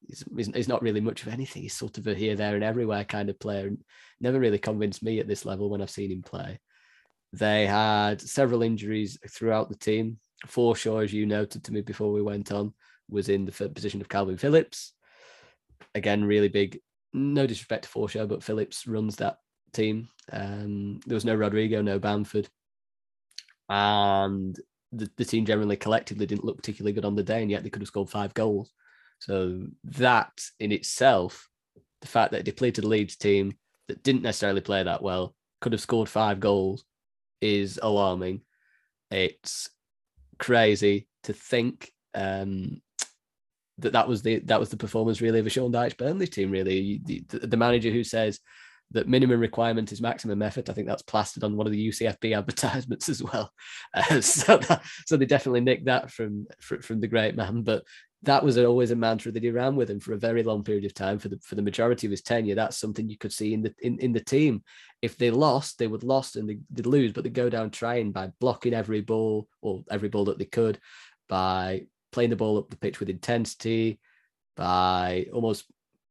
he's, he's not really much of anything. He's sort of a here, there, and everywhere kind of player. And never really convinced me at this level when I've seen him play. They had several injuries throughout the team. Forshaw, as you noted to me before we went on, was in the position of Kalvin Phillips. Again, really big. No disrespect to Forshaw, but Phillips runs that team. Um, there was no Rodrigo, no Bamford, and the, the team generally collectively didn't look particularly good on the day, and yet they could have scored five goals. So that in itself, the fact that depleted Leeds team that didn't necessarily play that well could have scored five goals is alarming. It's crazy to think um, that that was the that was the performance really of a Sean Dyche Burnley team. Really, the, the, the manager who says that minimum requirement is maximum effort. I think that's plastered on one of the UCFB (laughs) advertisements as well. Uh, (laughs) so, that, so they definitely nicked that from, from from the great man. But that was always a mantra that he ran with him for a very long period of time for the for the majority of his tenure. That's something you could see in the in, in the team. If they lost, they would lost and they, they'd lose, but they'd go down trying by blocking every ball or every ball that they could, by playing the ball up the pitch with intensity, by almost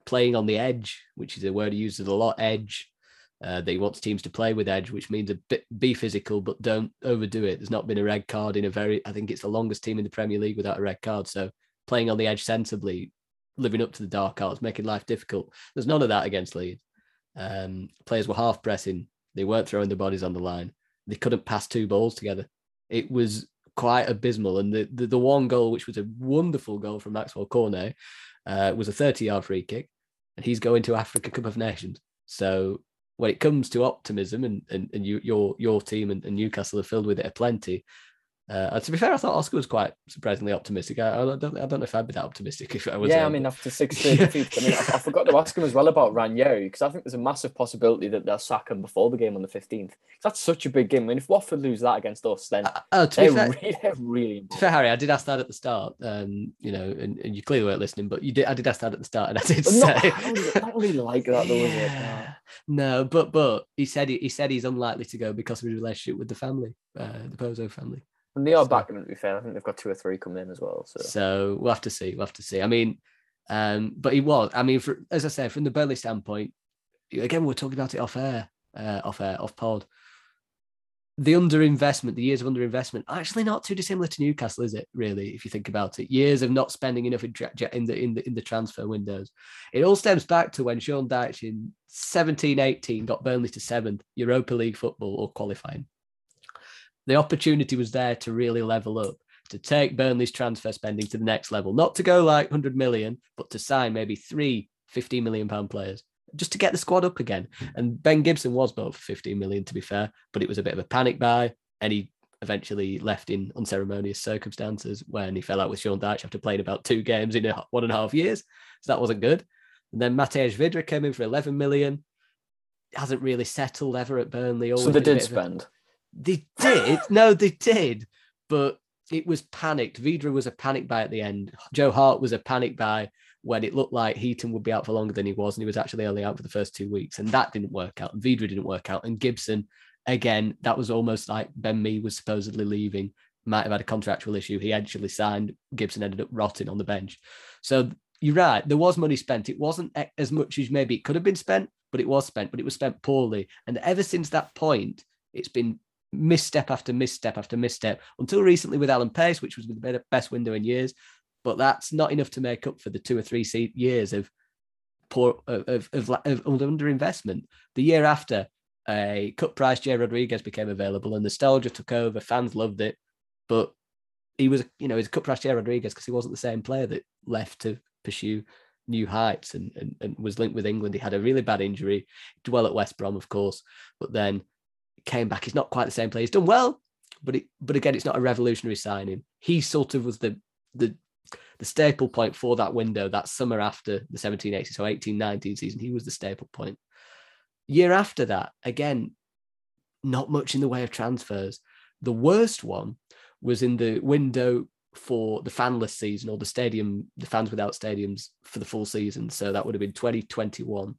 playing on the edge, which is a word he uses a lot, edge. Uh, that he wants teams to play with edge, which means a bit be physical, but don't overdo it. There's not been a red card in a very, I think it's the longest team in the Premier League without a red card. So playing on the edge sensibly, living up to the dark arts, making life difficult. There's none of that against Leeds. Um, players were half pressing. They weren't throwing their bodies on the line. They couldn't pass two balls together. It was quite abysmal. And the, the, the one goal, which was a wonderful goal from Maxwell Cornet, uh, was a 30 yard free kick. And he's going to Africa Cup of Nations. So when it comes to optimism, and, and, and you, your your team and, and Newcastle are filled with it aplenty, uh, to be fair, I thought Oscar was quite surprisingly optimistic. I, I, don't, I don't know if I'd be that optimistic if I was. Yeah, I mean, after six (laughs) defeats, I mean, I, I, forgot to ask him as well about Ranieri because I think there's a massive possibility that they'll sack him before the game on the 15th. That's such a big game. I mean, if Watford lose that against us, then uh, oh, they're, fair, really, they're really. To fair, Harry, I did ask that at the start. Um, you know, and, and you clearly weren't listening, but you did. I did ask that at the start, and I did say. Not, I, don't really, I, don't really, like that, though. Yeah. No, but but he said he, he said he's unlikely to go because of his relationship with the family, uh, the Pozzo family. And they are so, backing to be fair. I think they've got two or three coming in as well. So, so we'll have to see. We'll have to see. I mean, um, but he was. I mean, for, as I said, from the Burnley standpoint, again, we're talking about it off air, uh, off air, off pod. The underinvestment, the years of underinvestment, actually not too dissimilar to Newcastle, is it? Really, if you think about it, years of not spending enough in, in the in the in the transfer windows. It all stems back to when Sean Dyche in 17-18 got Burnley to seventh Europa League football or qualifying the opportunity was there to really level up, to take Burnley's transfer spending to the next level, not to go like 100 million, but to sign maybe three 15 million pound players just to get the squad up again. And Ben Gibson was bought for 15 million, to be fair, but it was a bit of a panic buy. And he eventually left in unceremonious circumstances when he fell out with Sean Dyche after playing about two games in one and a half years. So that wasn't good. And then Matej Vydra came in for 11 million. Hasn't really settled ever at Burnley. So they did spend. A, they did. (laughs) no, they did. But it was panicked. Vydra was a panic buy at the end. Joe Hart was a panic buy when it looked like Heaton would be out for longer than he was, and he was actually only out for the first two weeks, and that didn't work out. And Vydra didn't work out, and Gibson, again, that was almost like Ben Mee was supposedly leaving, might have had a contractual issue. He actually signed. Gibson ended up rotting on the bench. So you're right. There was money spent. It wasn't as much as maybe it could have been spent, but it was spent. But it was spent poorly. And ever since that point, it's been misstep after misstep after misstep until recently with Alan Pace, which was with the best window in years. But that's not enough to make up for the two or three years of poor of, of, of, of underinvestment. The year after, a cut price Jay Rodriguez became available, and nostalgia took over. Fans loved it, but he was, you know, he's a cut price Jay Rodriguez because he wasn't the same player that left to pursue new heights and, and, and was linked with England. He had a really bad injury, dwell at West Brom, of course, but then came back. He's not quite the same player. He's done well, but it, but again, it's not a revolutionary signing. He sort of was the the the staple point for that window that summer after the 1780, so 1819 season. He was the staple point. Year after that, again, not much in the way of transfers. The worst one was in the window for the fanless season or the stadium, the fans without stadiums for the full season. So that would have been 2021.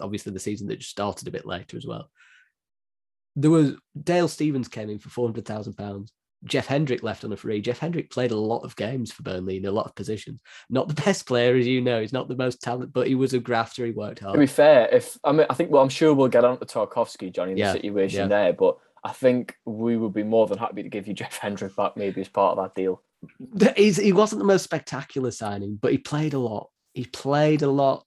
Obviously, the season that just started a bit later as well there was Dale Stephens came in for four hundred thousand pounds. Jeff Hendrick left on a free. Jeff Hendrick played a lot of games for Burnley in a lot of positions. Not the (laughs) best player, as you know. He's not the most talented, but he was a grafter. He worked hard. To be fair, if I mean, I think well, I'm sure we'll get on to Tarkowski, Jonny, the yeah, situation yeah. there, but I think we would be more than happy to give you (laughs) Jeff Hendrick back, maybe as part of that deal. He's, he wasn't the most spectacular signing, but he played a lot. He played a lot,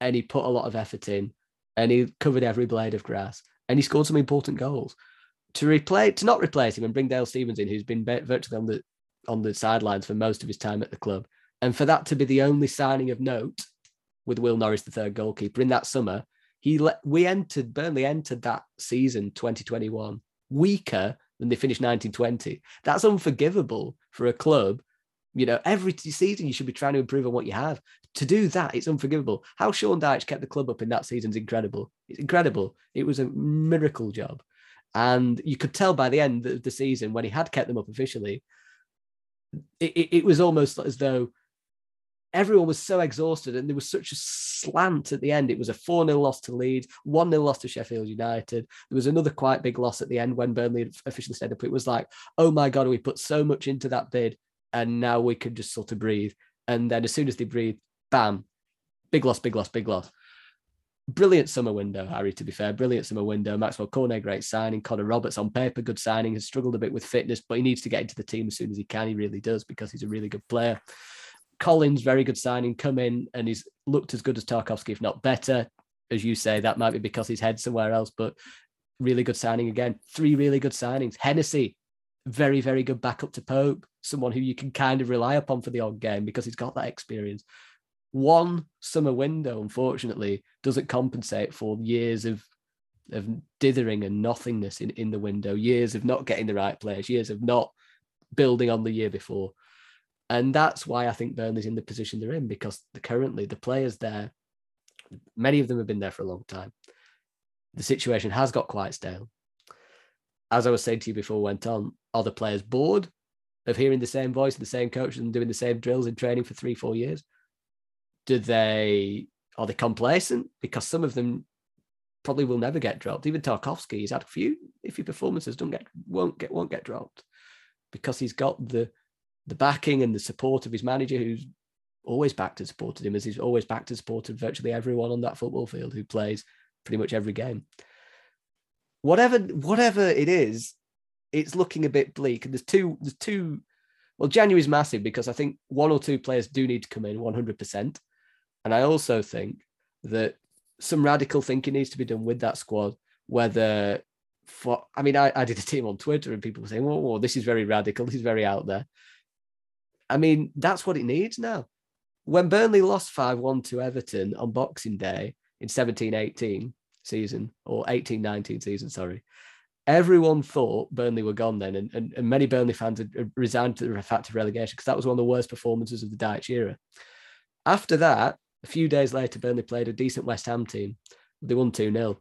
and he put a lot of effort in, and he covered every blade of grass and he scored some important goals. To replace, to not replace him and bring Dale Stephens in, who's been virtually on the on the sidelines for most of his time at the club, and for that to be the only signing of note with Will Norris, the third goalkeeper, in that summer, he let we entered Burnley entered that season 2021 weaker than they finished 1920. That's unforgivable for a club. You know, every season you should be trying to improve on what you have to do that, it's unforgivable. How Sean Dyche kept the club up in that season is incredible. It's incredible. It was a miracle job. And you could tell by the end of the season when he had kept them up officially, it, it, it was almost as though everyone was so exhausted and there was such a slant at the end. It was a 4 0 loss to Leeds, 1 0 loss to Sheffield United. There was another quite big loss at the end when Burnley officially stepped up. It was like, oh my God, we put so much into that bid and now we can just sort of breathe. And then as soon as they breathe, bam, big loss, big loss, big loss. Brilliant summer window, Harry, to be fair. Brilliant summer window. Maxwell Cornet, great signing. Connor Roberts on paper, good signing. Has struggled a bit with fitness, but he needs to get into the team as soon as he can. He really does because he's a really good player. Collins, very good signing, come in and he's looked as good as Tarkowski, if not better. as you say, that might be because his head's somewhere else, but really good signing again. Three really good signings. Hennessy, very, very good backup to Pope, someone who you can kind of rely upon for the odd game because he's got that experience. One summer window, unfortunately, doesn't compensate for years of of dithering and nothingness in, in the window, years of not getting the right players, years of not building on the year before. And that's why I think Burnley's in the position they're in because the, currently the players there, many of them have been there for a long time. The situation has got quite stale. As I was saying to you before, went on, are the players bored of hearing the same voice, and the same coaches, and doing the same drills in training for three, four years? Do they are they complacent? Because some of them probably will never get dropped. Even Tarkowski, he's had a few iffy performances, don't get won't get won't get dropped because he's got the the backing and the support of his manager, who's always backed and supported him, as he's always backed and supported virtually everyone on that football field who plays pretty much every game. Whatever whatever it is, it's looking a bit bleak. And there's two there's two. Well, January's massive because I think one or two players do need to come in 100%. And I also think that some radical thinking needs to be done with that squad, whether for I mean, I, I did a team on Twitter and people were saying, "Oh, well, this is very radical. This is very out there." I mean, that's what it needs now. When Burnley lost 5 1 to Everton on Boxing Day in 17 18 season, or 18 19 season, sorry, everyone thought Burnley were gone then. And, and, and many Burnley fans had resigned to the fact of relegation because that was one of the worst performances of the Dyche era. After that, a few days later, Burnley played a decent West Ham team. They won 2 0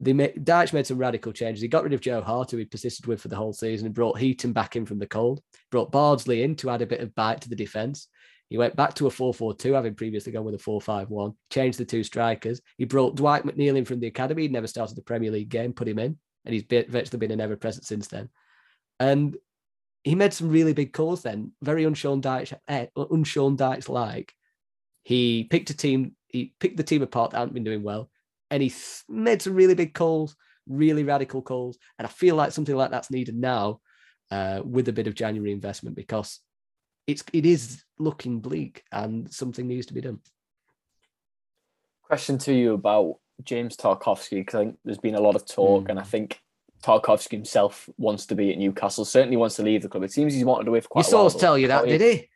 they made Dyche made some radical changes. He got rid of Joe Hart, who he persisted with for the whole season, and brought Heaton back in from the cold. Brought Bardsley in to add a bit of bite to the defence. He went back to a 4-4-2, having previously gone with a 4-5-1. Changed the two strikers. He brought Dwight McNeil in from the academy. He'd never started the Premier League game, put him in, and he's virtually been an ever-present since then. And he made some really big calls then, very unshown Dyche, eh, unshown Dyche like. He picked a team. He picked the team apart that hadn't been doing well and he made some really big calls, really radical calls. And I feel like something like that's needed now uh, with a bit of January investment because it's it is looking bleak and something needs to be done. Question to you about James Tarkowski, because I think there's been a lot of talk, mm. and I think Tarkowski himself wants to be at Newcastle. Certainly wants to leave the club. It seems he's wanted away for quite. Your source tell you that, did he?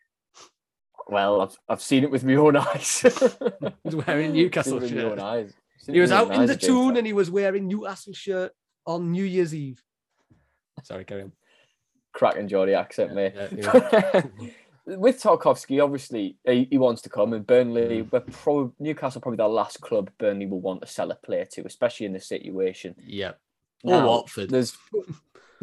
Well, I've I've seen it with my own (laughs) eyes. (laughs) he's wearing Newcastle shirt. Own. He was out in the Toon and he was wearing Newcastle shirt on New Year's Eve. Sorry, carry on. Cracking Geordie accent, mate. Yeah, yeah. (laughs) With Tarkowski, obviously he, he, wants to come, and Burnley, mm. we're probably Newcastle probably the last club Burnley will want to sell a player to, especially in this situation. Yeah. Or Watford. There's,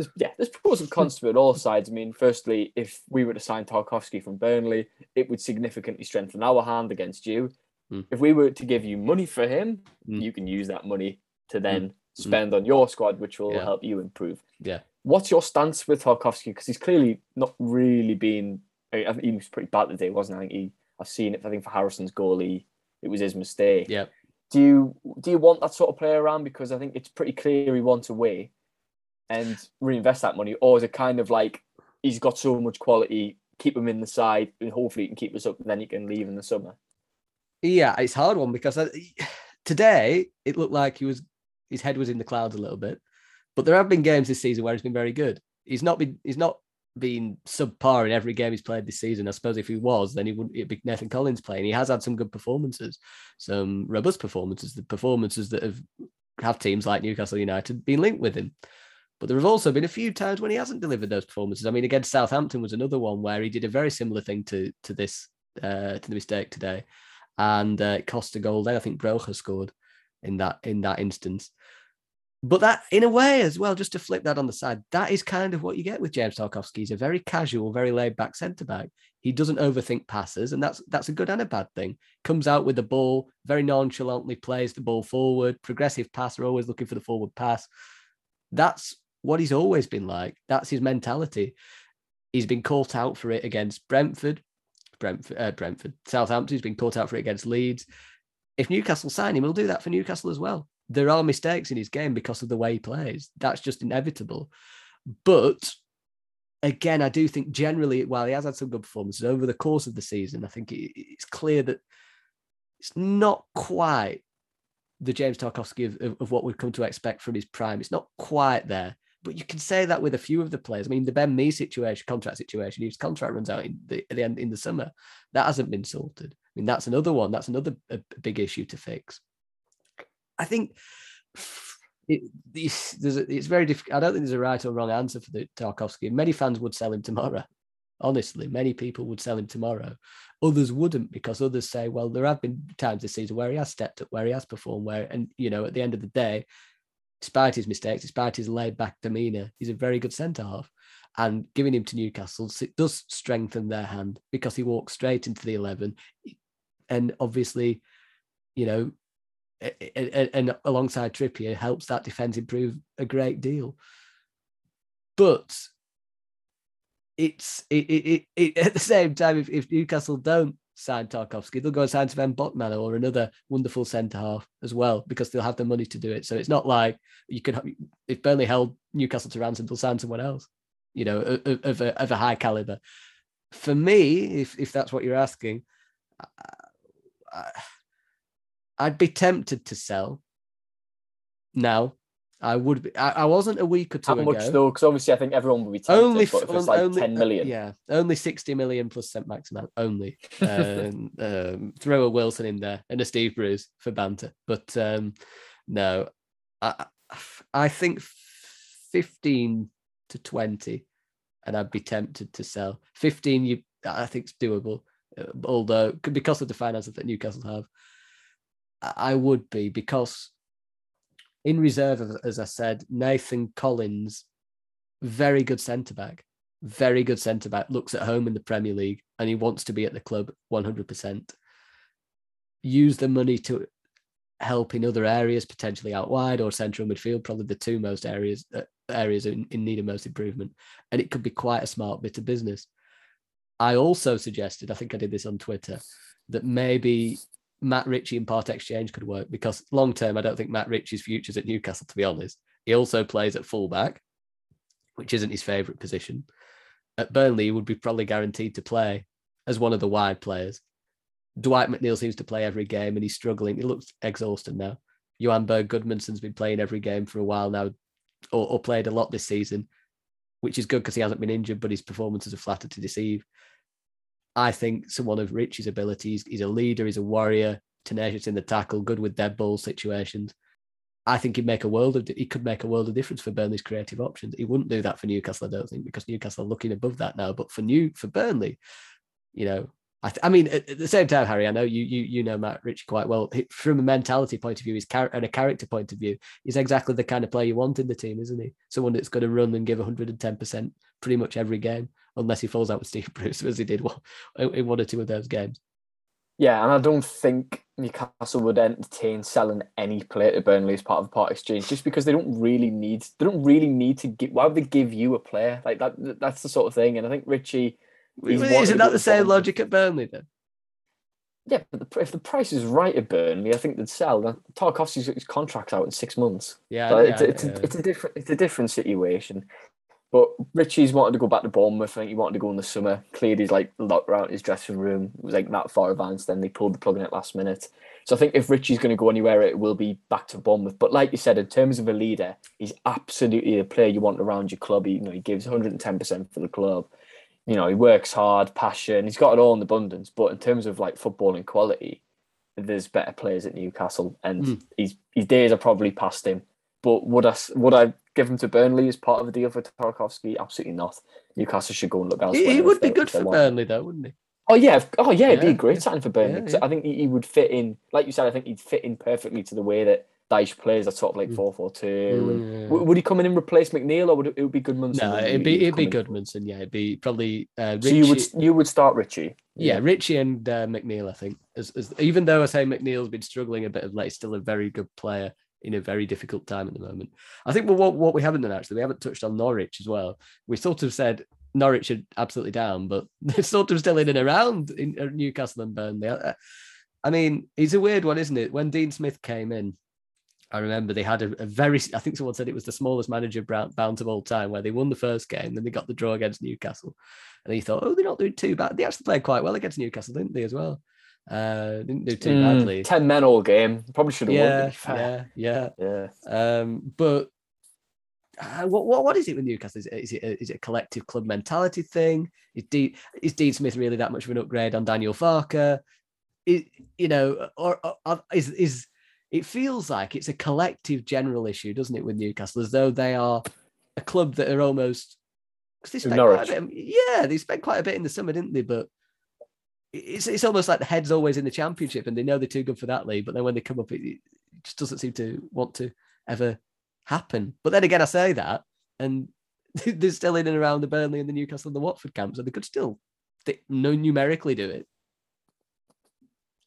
there's yeah, there's pros and cons to it all sides. I mean, firstly, if we were to sign Tarkowski from Burnley, it would significantly strengthen our hand against you. Mm. If we were to give you money for him, mm. you can use that money to hmm. then mm. spend on your squad, which will yeah. help you improve. Yeah. What's your stance with Tarkowski? Because he's clearly not really been. I think he was pretty bad today, wasn't he? I think he. I've seen it. I think for Harrison's goalie, it was his mistake. Yeah. Do you do you want that sort of player around? Because I think it's pretty clear he wants away, and reinvest that money, or is it kind of like he's got so much quality, keep him in the side, and hopefully he can keep us up, and then he can leave in the summer. Yeah, it's hard one because I, today it looked like he was his head was in the clouds a little bit, but there have been games this season where he's been very good. He's not been he's not been subpar in every game he's played this season. I suppose if he was, then he wouldn't it'd be Nathan Collins playing. He has had some good performances, some robust performances, the performances that have have teams like Newcastle United been linked with him. But there have also been a few times when he hasn't delivered those performances. I mean, against Southampton was another one where he did a very similar thing to to this uh, to the mistake today and uh, it cost a goal there. I think Broja scored in that in that instance. But that, in a way, as well, just to flip that on the side, that is kind of what you get with James Tarkowski. He's a very casual, very laid back centre back. He doesn't overthink passes, and that's that's a good and a bad thing. Comes out with the ball, very nonchalantly plays the ball forward. Progressive passer, always looking for the forward pass. That's what he's always been like. That's his mentality. He's been caught out for it against Brentford. Brentford, uh, Brentford. Southampton. He's been caught out for it against Leeds. If Newcastle sign him, he'll do that for Newcastle as well. There are mistakes in his game because of the way he plays. That's just inevitable. But again, I do think generally, while he has had some good performances over the course of the season, I think it's clear that it's not quite the James Tarkowski of, of, of what we've come to expect from his prime. It's not quite there, but you can say that with a few of the players. I mean, the Ben Mee situation, contract situation, his contract runs out in the, at the end in the summer. That hasn't been sorted. I mean, that's another one. That's another big issue to fix. I think it, it's, it's very difficult. I don't think there's a right or wrong answer for the Tarkowski. Many fans would sell him tomorrow. Honestly, many people would sell him tomorrow. Others wouldn't because others say, well, there have been times this season where he has stepped up, where he has performed, where, and you know, at the end of the day, despite his mistakes, despite his laid back demeanour, he's a very good centre half. And giving him to Newcastle it does strengthen their hand because he walks straight into the 11. And obviously, you know, and alongside Trippier helps that defense improve a great deal. But it's it, it, it, (laughs) at the same time, if, if Newcastle don't sign Tarkowski. they'll go and sign Sven Botman or another wonderful centre half as well because they'll have the money to do it. So it's not like you can if Burnley held Newcastle to ransom, they'll sign someone else, you know, of, of, a, of a high caliber. For me, if if that's what you're asking, I, I'd be tempted to sell now I would be. I, I, wasn't a week or two How ago. much though? Because obviously, I think everyone would be tempted. Only, but if it's like only, ten million, yeah, only sixty million plus St Maximin. Only um, (laughs) um, throw a Wilson in there and a Steve Bruce for banter. But um, no, I I think fifteen to twenty, and I'd be tempted to sell fifteen. You, I think it's doable. Uh, although because of the finances that Newcastle have, I would be because in reserve, as I said, Nathan Collins, very good centre back, very good centre back, looks at home in the Premier League and he wants to be at the club 100%. Use the money to help in other areas, potentially out wide or central midfield, probably the two most areas uh, areas in, in need of most improvement. And it could be quite a smart bit of business. I also suggested, I think I did this on Twitter, that maybe Matt Ritchie and part exchange could work because long term, I don't think Matt Ritchie's future's at Newcastle, to be honest. He also plays at fullback, which isn't his favourite position. At Burnley, he would be probably guaranteed to play as one of the wide players. Dwight McNeil seems to play every game and he's struggling. He looks exhausted now. Johan Berg Gudmundsson's been playing every game for a while now, or, or played a lot this season, which is good because he hasn't been injured, but his performances are flattered to deceive. I think someone of Ritchie's abilities, he's a leader, he's a warrior, tenacious in the tackle, good with dead ball situations. I think he'd make a world of he could make a world of difference for Burnley's creative options. He wouldn't do that for Newcastle, I don't think, because Newcastle are looking above that now. But for new for Burnley, you know, I, th- I mean, at, at, the same time, Harry, I know you you you know Matt Ritchie quite well. He, from a mentality point of view, his char- and a character point of view, he's exactly the kind of player you want in the team, isn't he? Someone that's going to run and give 110 percent pretty much every game unless he falls out with Steve (laughs) Bruce as he did in one or two of those games. Yeah, and I don't think Newcastle would entertain selling any player to Burnley as part of a part exchange, just because they don't really need they don't really need to give. Why would they give you a player like that? That's the sort of thing. And I think Ritchie, Isn't that the same logic at Burnley then? Yeah, but the, if the price is right at Burnley, I think they'd sell. Tarkowski's his contract's out in six months. Yeah, so yeah, it's, it's, yeah. A, it's a different it's a different situation. But Ritchie's wanted to go back to Bournemouth. I think he wanted to go in the summer. Cleared his like locked around his dressing room. It was like that far advanced. Then they pulled the plug in at last minute. So I think if Ritchie's going to go anywhere, it will be back to Bournemouth. But like you said, in terms of a leader, he's absolutely a player you want around your club. He, you know, he gives 110 percent for the club. You know, he works hard, passion. He's got it all in abundance. But in terms of like footballing quality, there's better players at Newcastle, and mm. his his days are probably past him. But would I would I give him to Burnley as part of a deal for Tarkowski? Absolutely not. Newcastle should go and look elsewhere. He, he would be good for Burnley, though, wouldn't he? Oh yeah, oh yeah, it'd yeah, be a great yeah. sign for Burnley because yeah, I think he, he, would fit in. Like you said, I think he'd fit in perfectly to the way that Dyche plays. That sort of like mm. four four two. Mm. Would he come in and replace McNeil, or would it, it would be Gudmundsson? No, it'd be it'd be Gudmundsson. Yeah, it'd be probably. Uh, so you would you would start Ritchie. Yeah, Ritchie and uh, McNeil. I think, as, as, even though I say McNeil's been struggling a bit of late, still a very good player in a very difficult time at the moment. I think what, what we haven't done actually, we haven't touched on Norwich as well. We sort of said Norwich are absolutely down, but (laughs) they're sort of still in and around in uh, Newcastle and Burnley. I, I mean, it's a weird one, isn't it? When Dean Smith came in, I remember they had a, a, very, I think someone said it was the smallest manager bounce of all time, where they won the first game, then they got the draw against Newcastle. And he thought, oh, they're not doing too bad. They actually played quite well against Newcastle, didn't they, as well? Uh, didn't do too Mm, badly. Ten men all game. Probably should have won. Yeah, fair. yeah, Yeah. yeah. Um, but uh, what, what what is it with Newcastle? Is it, is it a, is it a collective club mentality thing? Is Dean, is Dean Smith really that much of an upgrade on Daniel Farke? It, you know, or, or is is it feels like it's a collective general issue, doesn't it, with Newcastle, as though they are a club that are almost because they spent quite a Norwich. bit, yeah, they spent quite a bit in the summer, didn't they? But it's it's almost like the head's always in the championship, and they know they're too good for that league, but then when they come up, it, it just doesn't seem to want to ever happen. But then again, I say that, and (laughs) they're still in and around the Burnley and the Newcastle and the Watford camps, so they could still they, no numerically do it.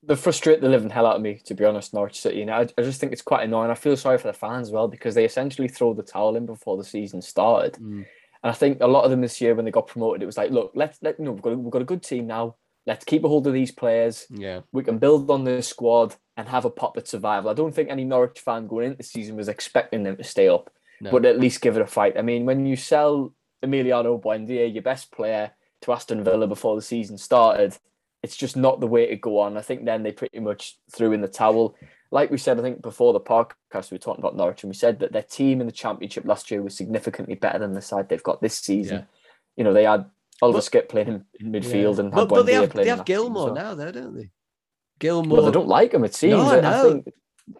They frustrate the living hell out of me, to be honest, Norwich City. And I, I just think it's quite annoying. I feel sorry for the fans as well because they essentially throw the towel in before the season started. Mm. And I think a lot of them this year, when they got promoted, it was like, look, let's let you know we've got a, we've got a good team now. Let's keep a hold of these players. Yeah, We can build on the squad and have a pop at survival. I don't think any Norwich fan going into the season was expecting them to stay up, No. but at least give it a fight. I mean, when you sell Emiliano Buendia, your best player, to Aston Villa before the season started, it's just not the way to go on. I think then they pretty much threw in the towel. Like we said, I think before the podcast, we were talking about Norwich, and we said that their team in the Championship last year was significantly better than the side they've got this season. Yeah. You know, they had Oliver But- Skipp playing in, midfield and had but, but they have they have that team as Gilmour well. now, though, don't they? Gilmour. Well, they don't like him. It seems. I I, think,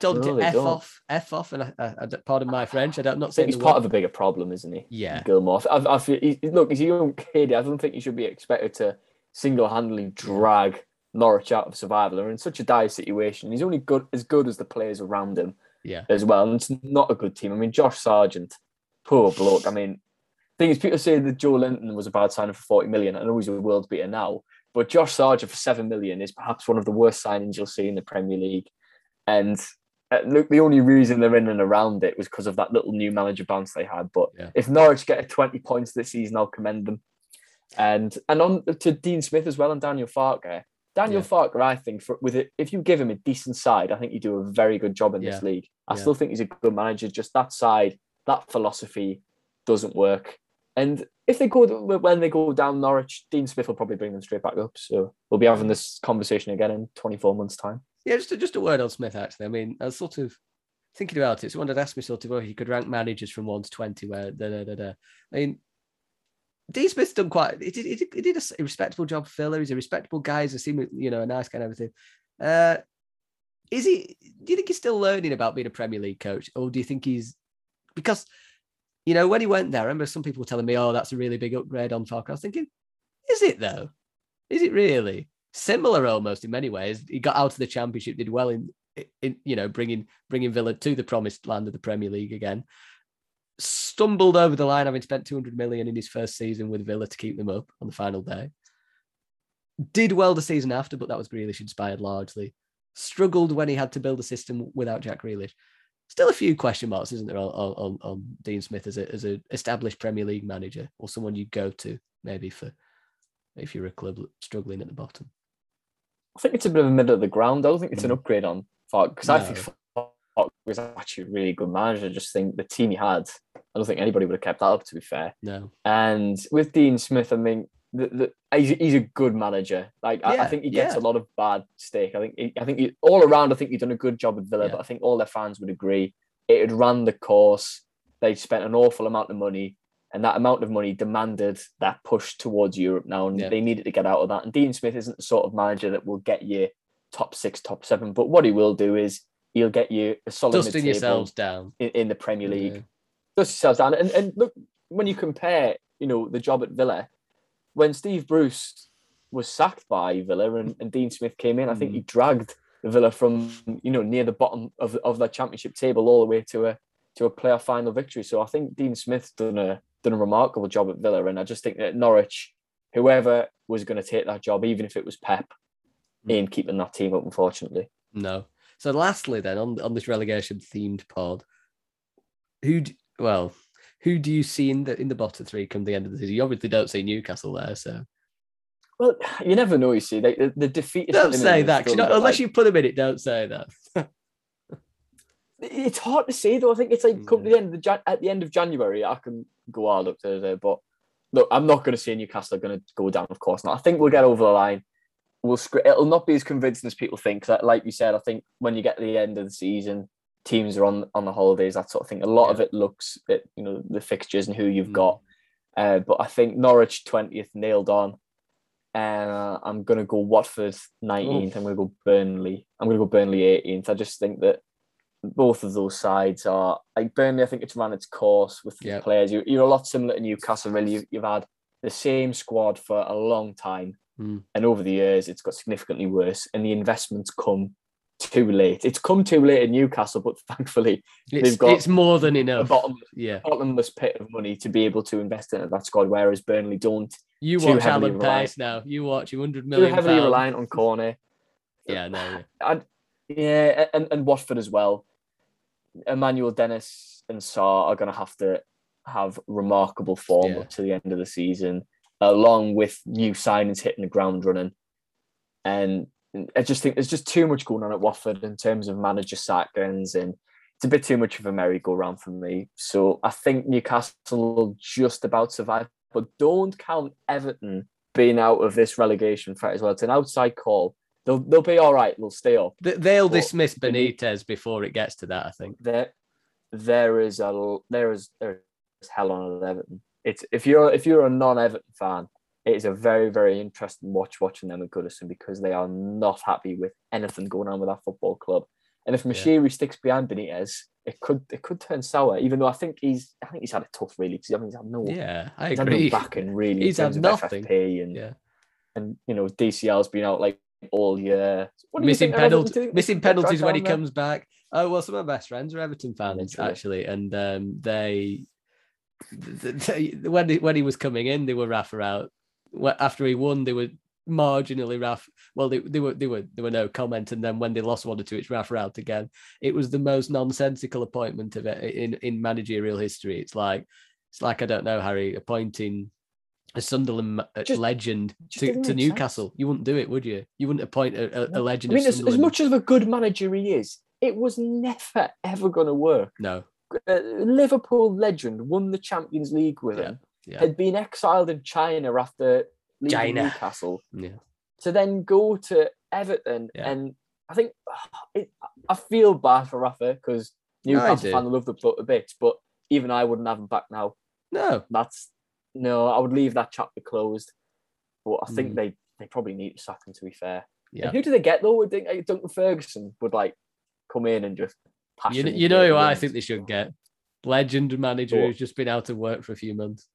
told him No, f don't. off, f off, and I, I, I, pardon my French. I don't, I'm not saying he's part word. of a bigger problem, isn't he? Yeah, Gilmour. I, I feel, he, look, he's a young kid. I don't think he should be expected to single-handedly drag Norwich out of survival. They're in such a dire situation. He's only good as good as the players around him yeah, as well. And it's not a good team. I mean, Josh Sargent, poor bloke. I mean, thing is, people say that Joelinton was a bad signing for 40 million. I know he's a world beater now, but Josh Sargent for 7 million is perhaps one of the worst signings you'll see in the Premier League. And uh, look, the only reason they're in and around it was because of that little new manager bounce they had. But Yeah. if Norwich get 20 points this season, I'll commend them. And and on to Dean Smith as well and Daniel Farke. Daniel Yeah. Farke, I think, for, with it, if you give him a decent side, I think you do a very good job in Yeah. this league. I Yeah. still think he's a good manager. Just that side, that philosophy doesn't work. And if they go when they go down Norwich, Dean Smith will probably bring them straight back up. So we'll be having this conversation again in 24 months' time. yeah. Just a, just a word on Smith. Actually, I mean, I was sort of thinking about it. Someone had asked me sort of, oh, he could rank managers from one to twenty. Where da da da da. I mean, Dean Smith's done quite. He did, he did, a respectable job Villa. He's a respectable guy. He's a seem, you know, a nice guy and everything. Uh, is he? Do you think he's still learning about being a Premier League coach, or do you think he's because you know when he went there? I remember some people telling me, "Oh, that's a really big upgrade on Farke." I was thinking, is it though? Is it really similar almost in many ways? He got out of the Championship, did well in, in you know bringing bringing Villa to the promised land of the Premier League again. Stumbled over the line, having spent 200 million in his first season with Villa to keep them up on the final day. Did well the season after, but that was Grealish inspired largely. Struggled when he had to build a system without Jack Grealish. Still a few question marks, isn't there, on, on, on Dean Smith as a as a established Premier League manager or someone you go to maybe for if you're a club struggling at the bottom. I think it's a bit of a middle of the ground. I don't think it's an Mm. upgrade on Farke because I think Farke was actually a really good manager. I just think the team he had, I don't think anybody would have kept that up. To be fair, No. and with Dean Smith, I mean, the, the, he's, he's a good manager. Like I, I think he gets yeah. a lot of bad stick. I think he, I think he, all around, I think he's done a good job with Villa. Yeah. But I think all their fans would agree it had ran the course. They spent an awful amount of money, and that amount of money demanded that push towards Europe now, and Yeah. they needed to get out of that. And Dean Smith isn't the sort of manager that will get you top six, top seven. But what he will do is he'll get you a solid Dusting yourselves down. in, in the Premier League Yeah. dust yourselves down. And, and look, when you compare, you know, the job at Villa, when Steve Bruce was sacked by Villa and, and Dean Smith came in, I think he mm. dragged Villa from, you know, near the bottom of, of the championship table all the way to a to a playoff final victory. So I think Dean Smith's done a done a remarkable job at Villa. And I just think that Norwich, whoever was going to take that job, even if it was Pep, mm. in keeping that team up, unfortunately. No. So lastly, then on on this relegation themed pod, who well, who do you see in the in the bottom three come the end of the season? You obviously don't see Newcastle there, so Well, (sighs) you never know, you see. They, the, the defeat is don't say that, you know, unless like- you put them in it, don't say that. (laughs) It's hard to say though. I think it's like come to the end of the Jan- at the end of January, I can go out look to there. But look, I'm not going to say Newcastle are going to go down. Of course not. I think we'll get over the line. We'll script. It'll not be as convincing as people think. Because, like you said, I think when you get to the end of the season, teams are on on the holidays, that sort of thing. A lot Yeah. of it looks at you know the fixtures and who you've Mm. got. Uh, but I think Norwich twentieth nailed on. Uh, I'm gonna go Watford nineteenth. I'm gonna go Burnley. I'm gonna go Burnley eighteenth. I just think that both of those sides are like Burnley. I think it's run its course with the players. You, you're a lot similar to Newcastle. Really, you've, you've had the same squad for a long time, Mm. and over the years, it's got significantly worse. And the investments come too late. It's come too late in Newcastle, but thankfully, It's, got it's more than a enough. bottom, Yeah. bottomless pit of money to be able to invest into that squad, whereas Burnley don't. You watch Alan Pace now. You watch him 100 Too heavily pounds. reliant on corner. Yeah, no. yeah. and yeah, and, and Watford as well. Emmanuel Dennis and Sarr are going to have to have remarkable form Yeah. up to the end of the season, along with new signings hitting the ground running. And I just think there's just too much going on at Watford in terms of manager sackings, and it's a bit too much of a merry-go-round for me. So I think Newcastle will just about survive, but don't count Everton being out of this relegation fight as well. It's an outside call. They'll they'll be all right. They'll stay up. They'll But dismiss Benitez before it gets to that, I think. there there is a there is there is hell on Everton. It's if you're if you're a non-Everton fan, it is a very very interesting watch watching them at Goodison because they are not happy with anything going on with that football club. And if Moshiri sticks behind Benitez, it could it could turn sour. Even though I think he's I think he's had it tough really because I think he's had no Yeah, I he's had agree. no backing really. He's had nothing. FFP and Yeah. and you know DCL's been out like all year. What do you missing think of Everton? penalties, Do you think missing they can get penalties when he there? comes back. Oh well, some of my best friends are Everton fans Literally. actually, and um, they, th- th- when he, when he was coming in, they were Rafa out. After he won, they were marginally Rafa. Well, they, they were they were there were no comment, and then when they lost one or two, it's Rafa out again. It was the most nonsensical appointment of it in in managerial history. It's like it's like I don't know Harry appointing a Sunderland Just- legend just to, to make sense. Newcastle. You wouldn't do it, would you? You wouldn't appoint a, a, a legend. I mean, of as, as much as a good manager he is, it was never ever going to work. no, A uh, Liverpool legend won the Champions League with Yeah, him, yeah. had been exiled in China after leaving China. Newcastle (laughs) yeah. to then go to Everton. Yeah. And I think (sighs) it, I feel bad for Rafa because No, I Newcastle fan love the bloke a bit, but even I wouldn't have him back now. No, That's no, I would leave that chapter closed. But I think Mm. they they probably need to sack him. To be fair, yeah. And who do they get though? Would think Duncan Ferguson would like come in and just You, you know who I think they should get? Legend manager Go who's just been out of work for a few months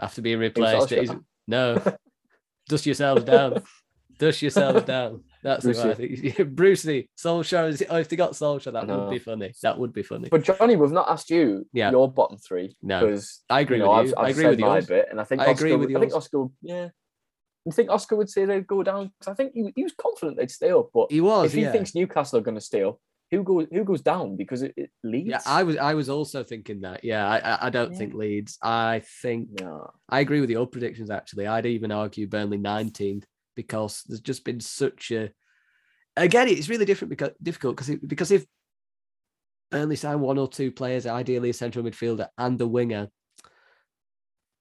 after being replaced. No, (laughs) dust yourselves down. Dust yourselves (laughs) down. That's I think. (laughs) Bruce Lee, Solskjaer. is- Oh, if they got Solskjaer, that would be funny. That would be funny. But Jonny, we've not asked you Yeah. your bottom three No, because I agree you know, with you. I've, I've I agree with my yours. bit, and I think I Oscar, agree with I think. Oscar, yeah. I think Oscar would say they'd go down because I think he, he was confident they'd stay up. But He was. if he yeah. thinks Newcastle are going to stay up, who goes who goes down because it, it leads. Yeah, I was. I was also thinking that. Yeah, I. I, don't Yeah. think Leeds. I think no. I agree with your predictions. Actually, I'd even argue Burnley 19th because there's just been such a. Again, it's really different because difficult because because if Burnley sign one or two players, ideally a central midfielder and a winger,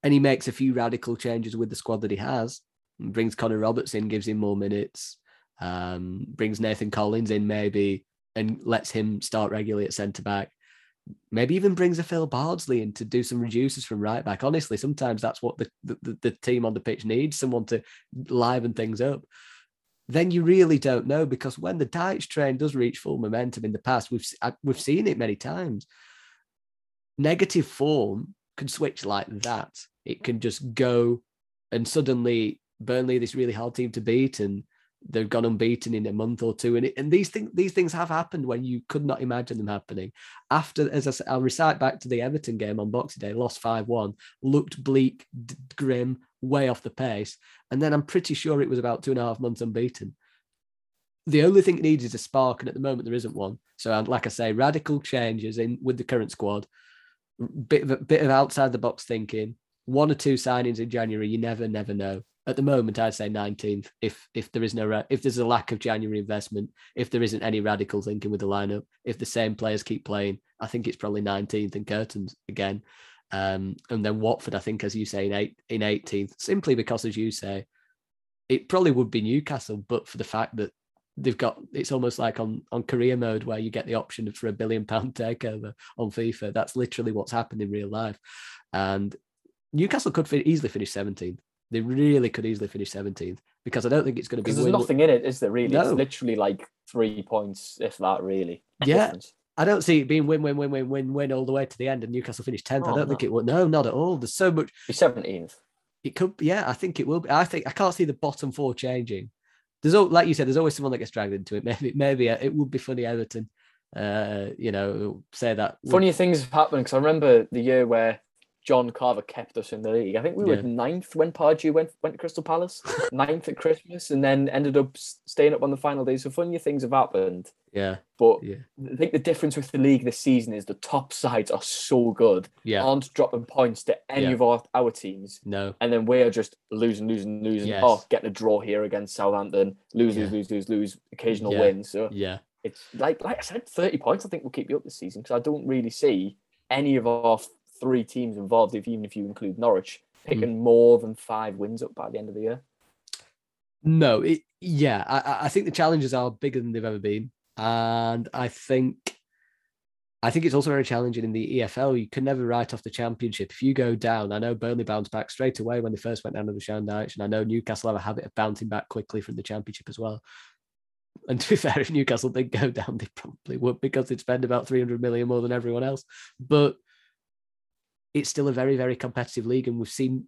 and he makes a few radical changes with the squad that he has, brings Connor Roberts in, gives him more minutes, um, brings Nathan Collins in maybe, and lets him start regularly at centre back maybe even brings a Phil Bardsley in to do some reducers from right back. Honestly, sometimes that's what the, the, the team on the pitch needs someone to liven things up. Then you really don't know because when the Dyche train does reach full momentum in the past, we've uh, we've seen it many times. Negative form can switch like that. It can just go, and suddenly Burnley, this really hard team to beat, and they've gone unbeaten in a month or two. And it, and these things these things have happened when you could not imagine them happening after, as I said, I'll recite back to the Everton game on Boxing Day, lost 5 1, looked bleak, d- grim, way off the pace. And then I'm pretty sure it was about two and a half months unbeaten. The only thing it needs is a spark, and at the moment there isn't one. So, like I say, radical changes in with the current squad, bit of bit of outside the box thinking, one or two signings in January. You never, never know. At the moment, I'd say 19th. If if there is no if there's a lack of January investment, if there isn't any radical thinking with the lineup, if the same players keep playing, I think it's probably 19th and curtains again. Um, and then Watford, I think, as you say, in eight in 18th, simply because, as you say, it probably would be Newcastle, but for the fact that they've got it's almost like on on career mode where you get the option for a billion pound (laughs) takeover on FIFA. That's literally what's happened in real life, and Newcastle could easily finish 17th. They really could easily finish 17th because I don't think it's going to be. Because there's nothing in it, is there? Really, no. it's literally like three points, if that. Really. Yeah. Difference. I don't see it being win, win, win, win, win, win all the way to the end, and Newcastle finish tenth. Oh, I don't no. think it would. No, not at all. There's so much. Seventeenth. It could. Yeah, I think it will be. I think I can't see the bottom four changing. There's all, like you said, there's always someone that gets dragged into it. (laughs) Maybe, maybe uh, it would be funny Everton. Uh, you know, say that. Funny things have happened because I remember the year where John Carver kept us in the league. I think we were ninth when Pardew went went to Crystal Palace, (laughs) ninth at Christmas, and then ended up staying up on the final day. So funny things have happened. Yeah, but yeah. I think the difference with the league this season is the top sides are so good. Yeah, aren't dropping points to any yeah. of our, our teams. No, and then we're just losing, losing, losing. Yes. Oh, getting a draw here against Southampton. Lose, yeah. lose, lose, lose, lose. Occasional yeah. wins. So yeah, it's like like I said, thirty points. I think will keep you up this season because I don't really see any of our three teams involved, if even if you include Norwich, picking mm. more than five wins up by the end of the year? No, it, yeah, I, I think the challenges are bigger than they've ever been, and I think I think it's also very challenging in the EFL. You can never write off the championship. If you go down, I know Burnley bounced back straight away when they first went down to the Sean and I know Newcastle have a habit of bouncing back quickly from the championship as well. And to be (laughs) fair, if Newcastle did go down, they probably would because they'd spend about 300 million more than everyone else. But it's still a very, very competitive league. And we've seen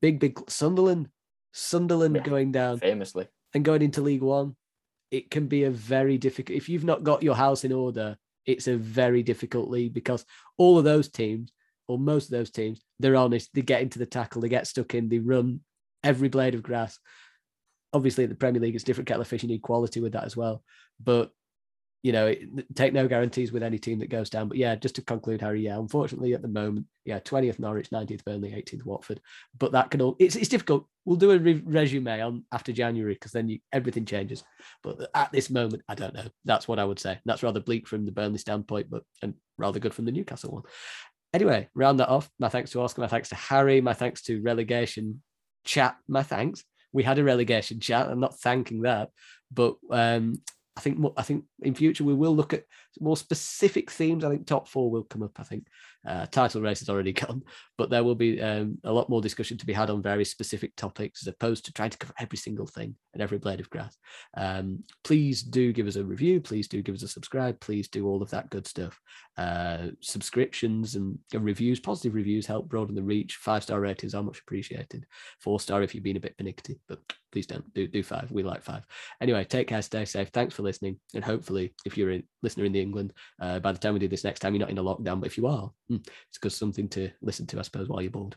big, big Sunderland, Sunderland yeah, going down famously and going into League One. It can be a very difficult, if you've not got your house in order, it's a very difficult league because all of those teams, or most of those teams, they're honest, they get into the tackle, they get stuck in, they run every blade of grass. Obviously, the Premier League, it's different kettle of fish. You need quality with that as well. But you know, take no guarantees with any team that goes down. But yeah, just to conclude, Harry, yeah, unfortunately at the moment, yeah, 20th Norwich, 19th Burnley, 18th Watford. But that can all, it's, it's difficult. We'll do a re- resume on after January because then you, everything changes. But at this moment, I don't know. That's what I would say. That's rather bleak from the Burnley standpoint, but and rather good from the Newcastle one. Anyway, round that off. My thanks to Oscar, my thanks to Harry, my thanks to relegation chat, my thanks. We had a relegation chat. I'm not thanking that, but um, I think I think in future we will look at more specific themes. I think top four will come up. I think uh, title race has already (laughs) gone, but there will be um, a lot more discussion to be had on very specific topics as opposed to trying to cover every single thing and every blade of grass. Um, please do give us a review. Please do give us a subscribe. Please do all of that good stuff. Uh, subscriptions and, reviews, positive reviews help broaden the reach. Five star ratings are much appreciated. Four star if you've been a bit pernickety, but please don't do do five. We like five. Anyway, take care, stay safe. Thanks for listening, and hopefully, if you're a listener in the England, uh, by the time we do this next time, you're not in a lockdown. But if you are, hmm, it's good something to listen to, I suppose, while you're bored.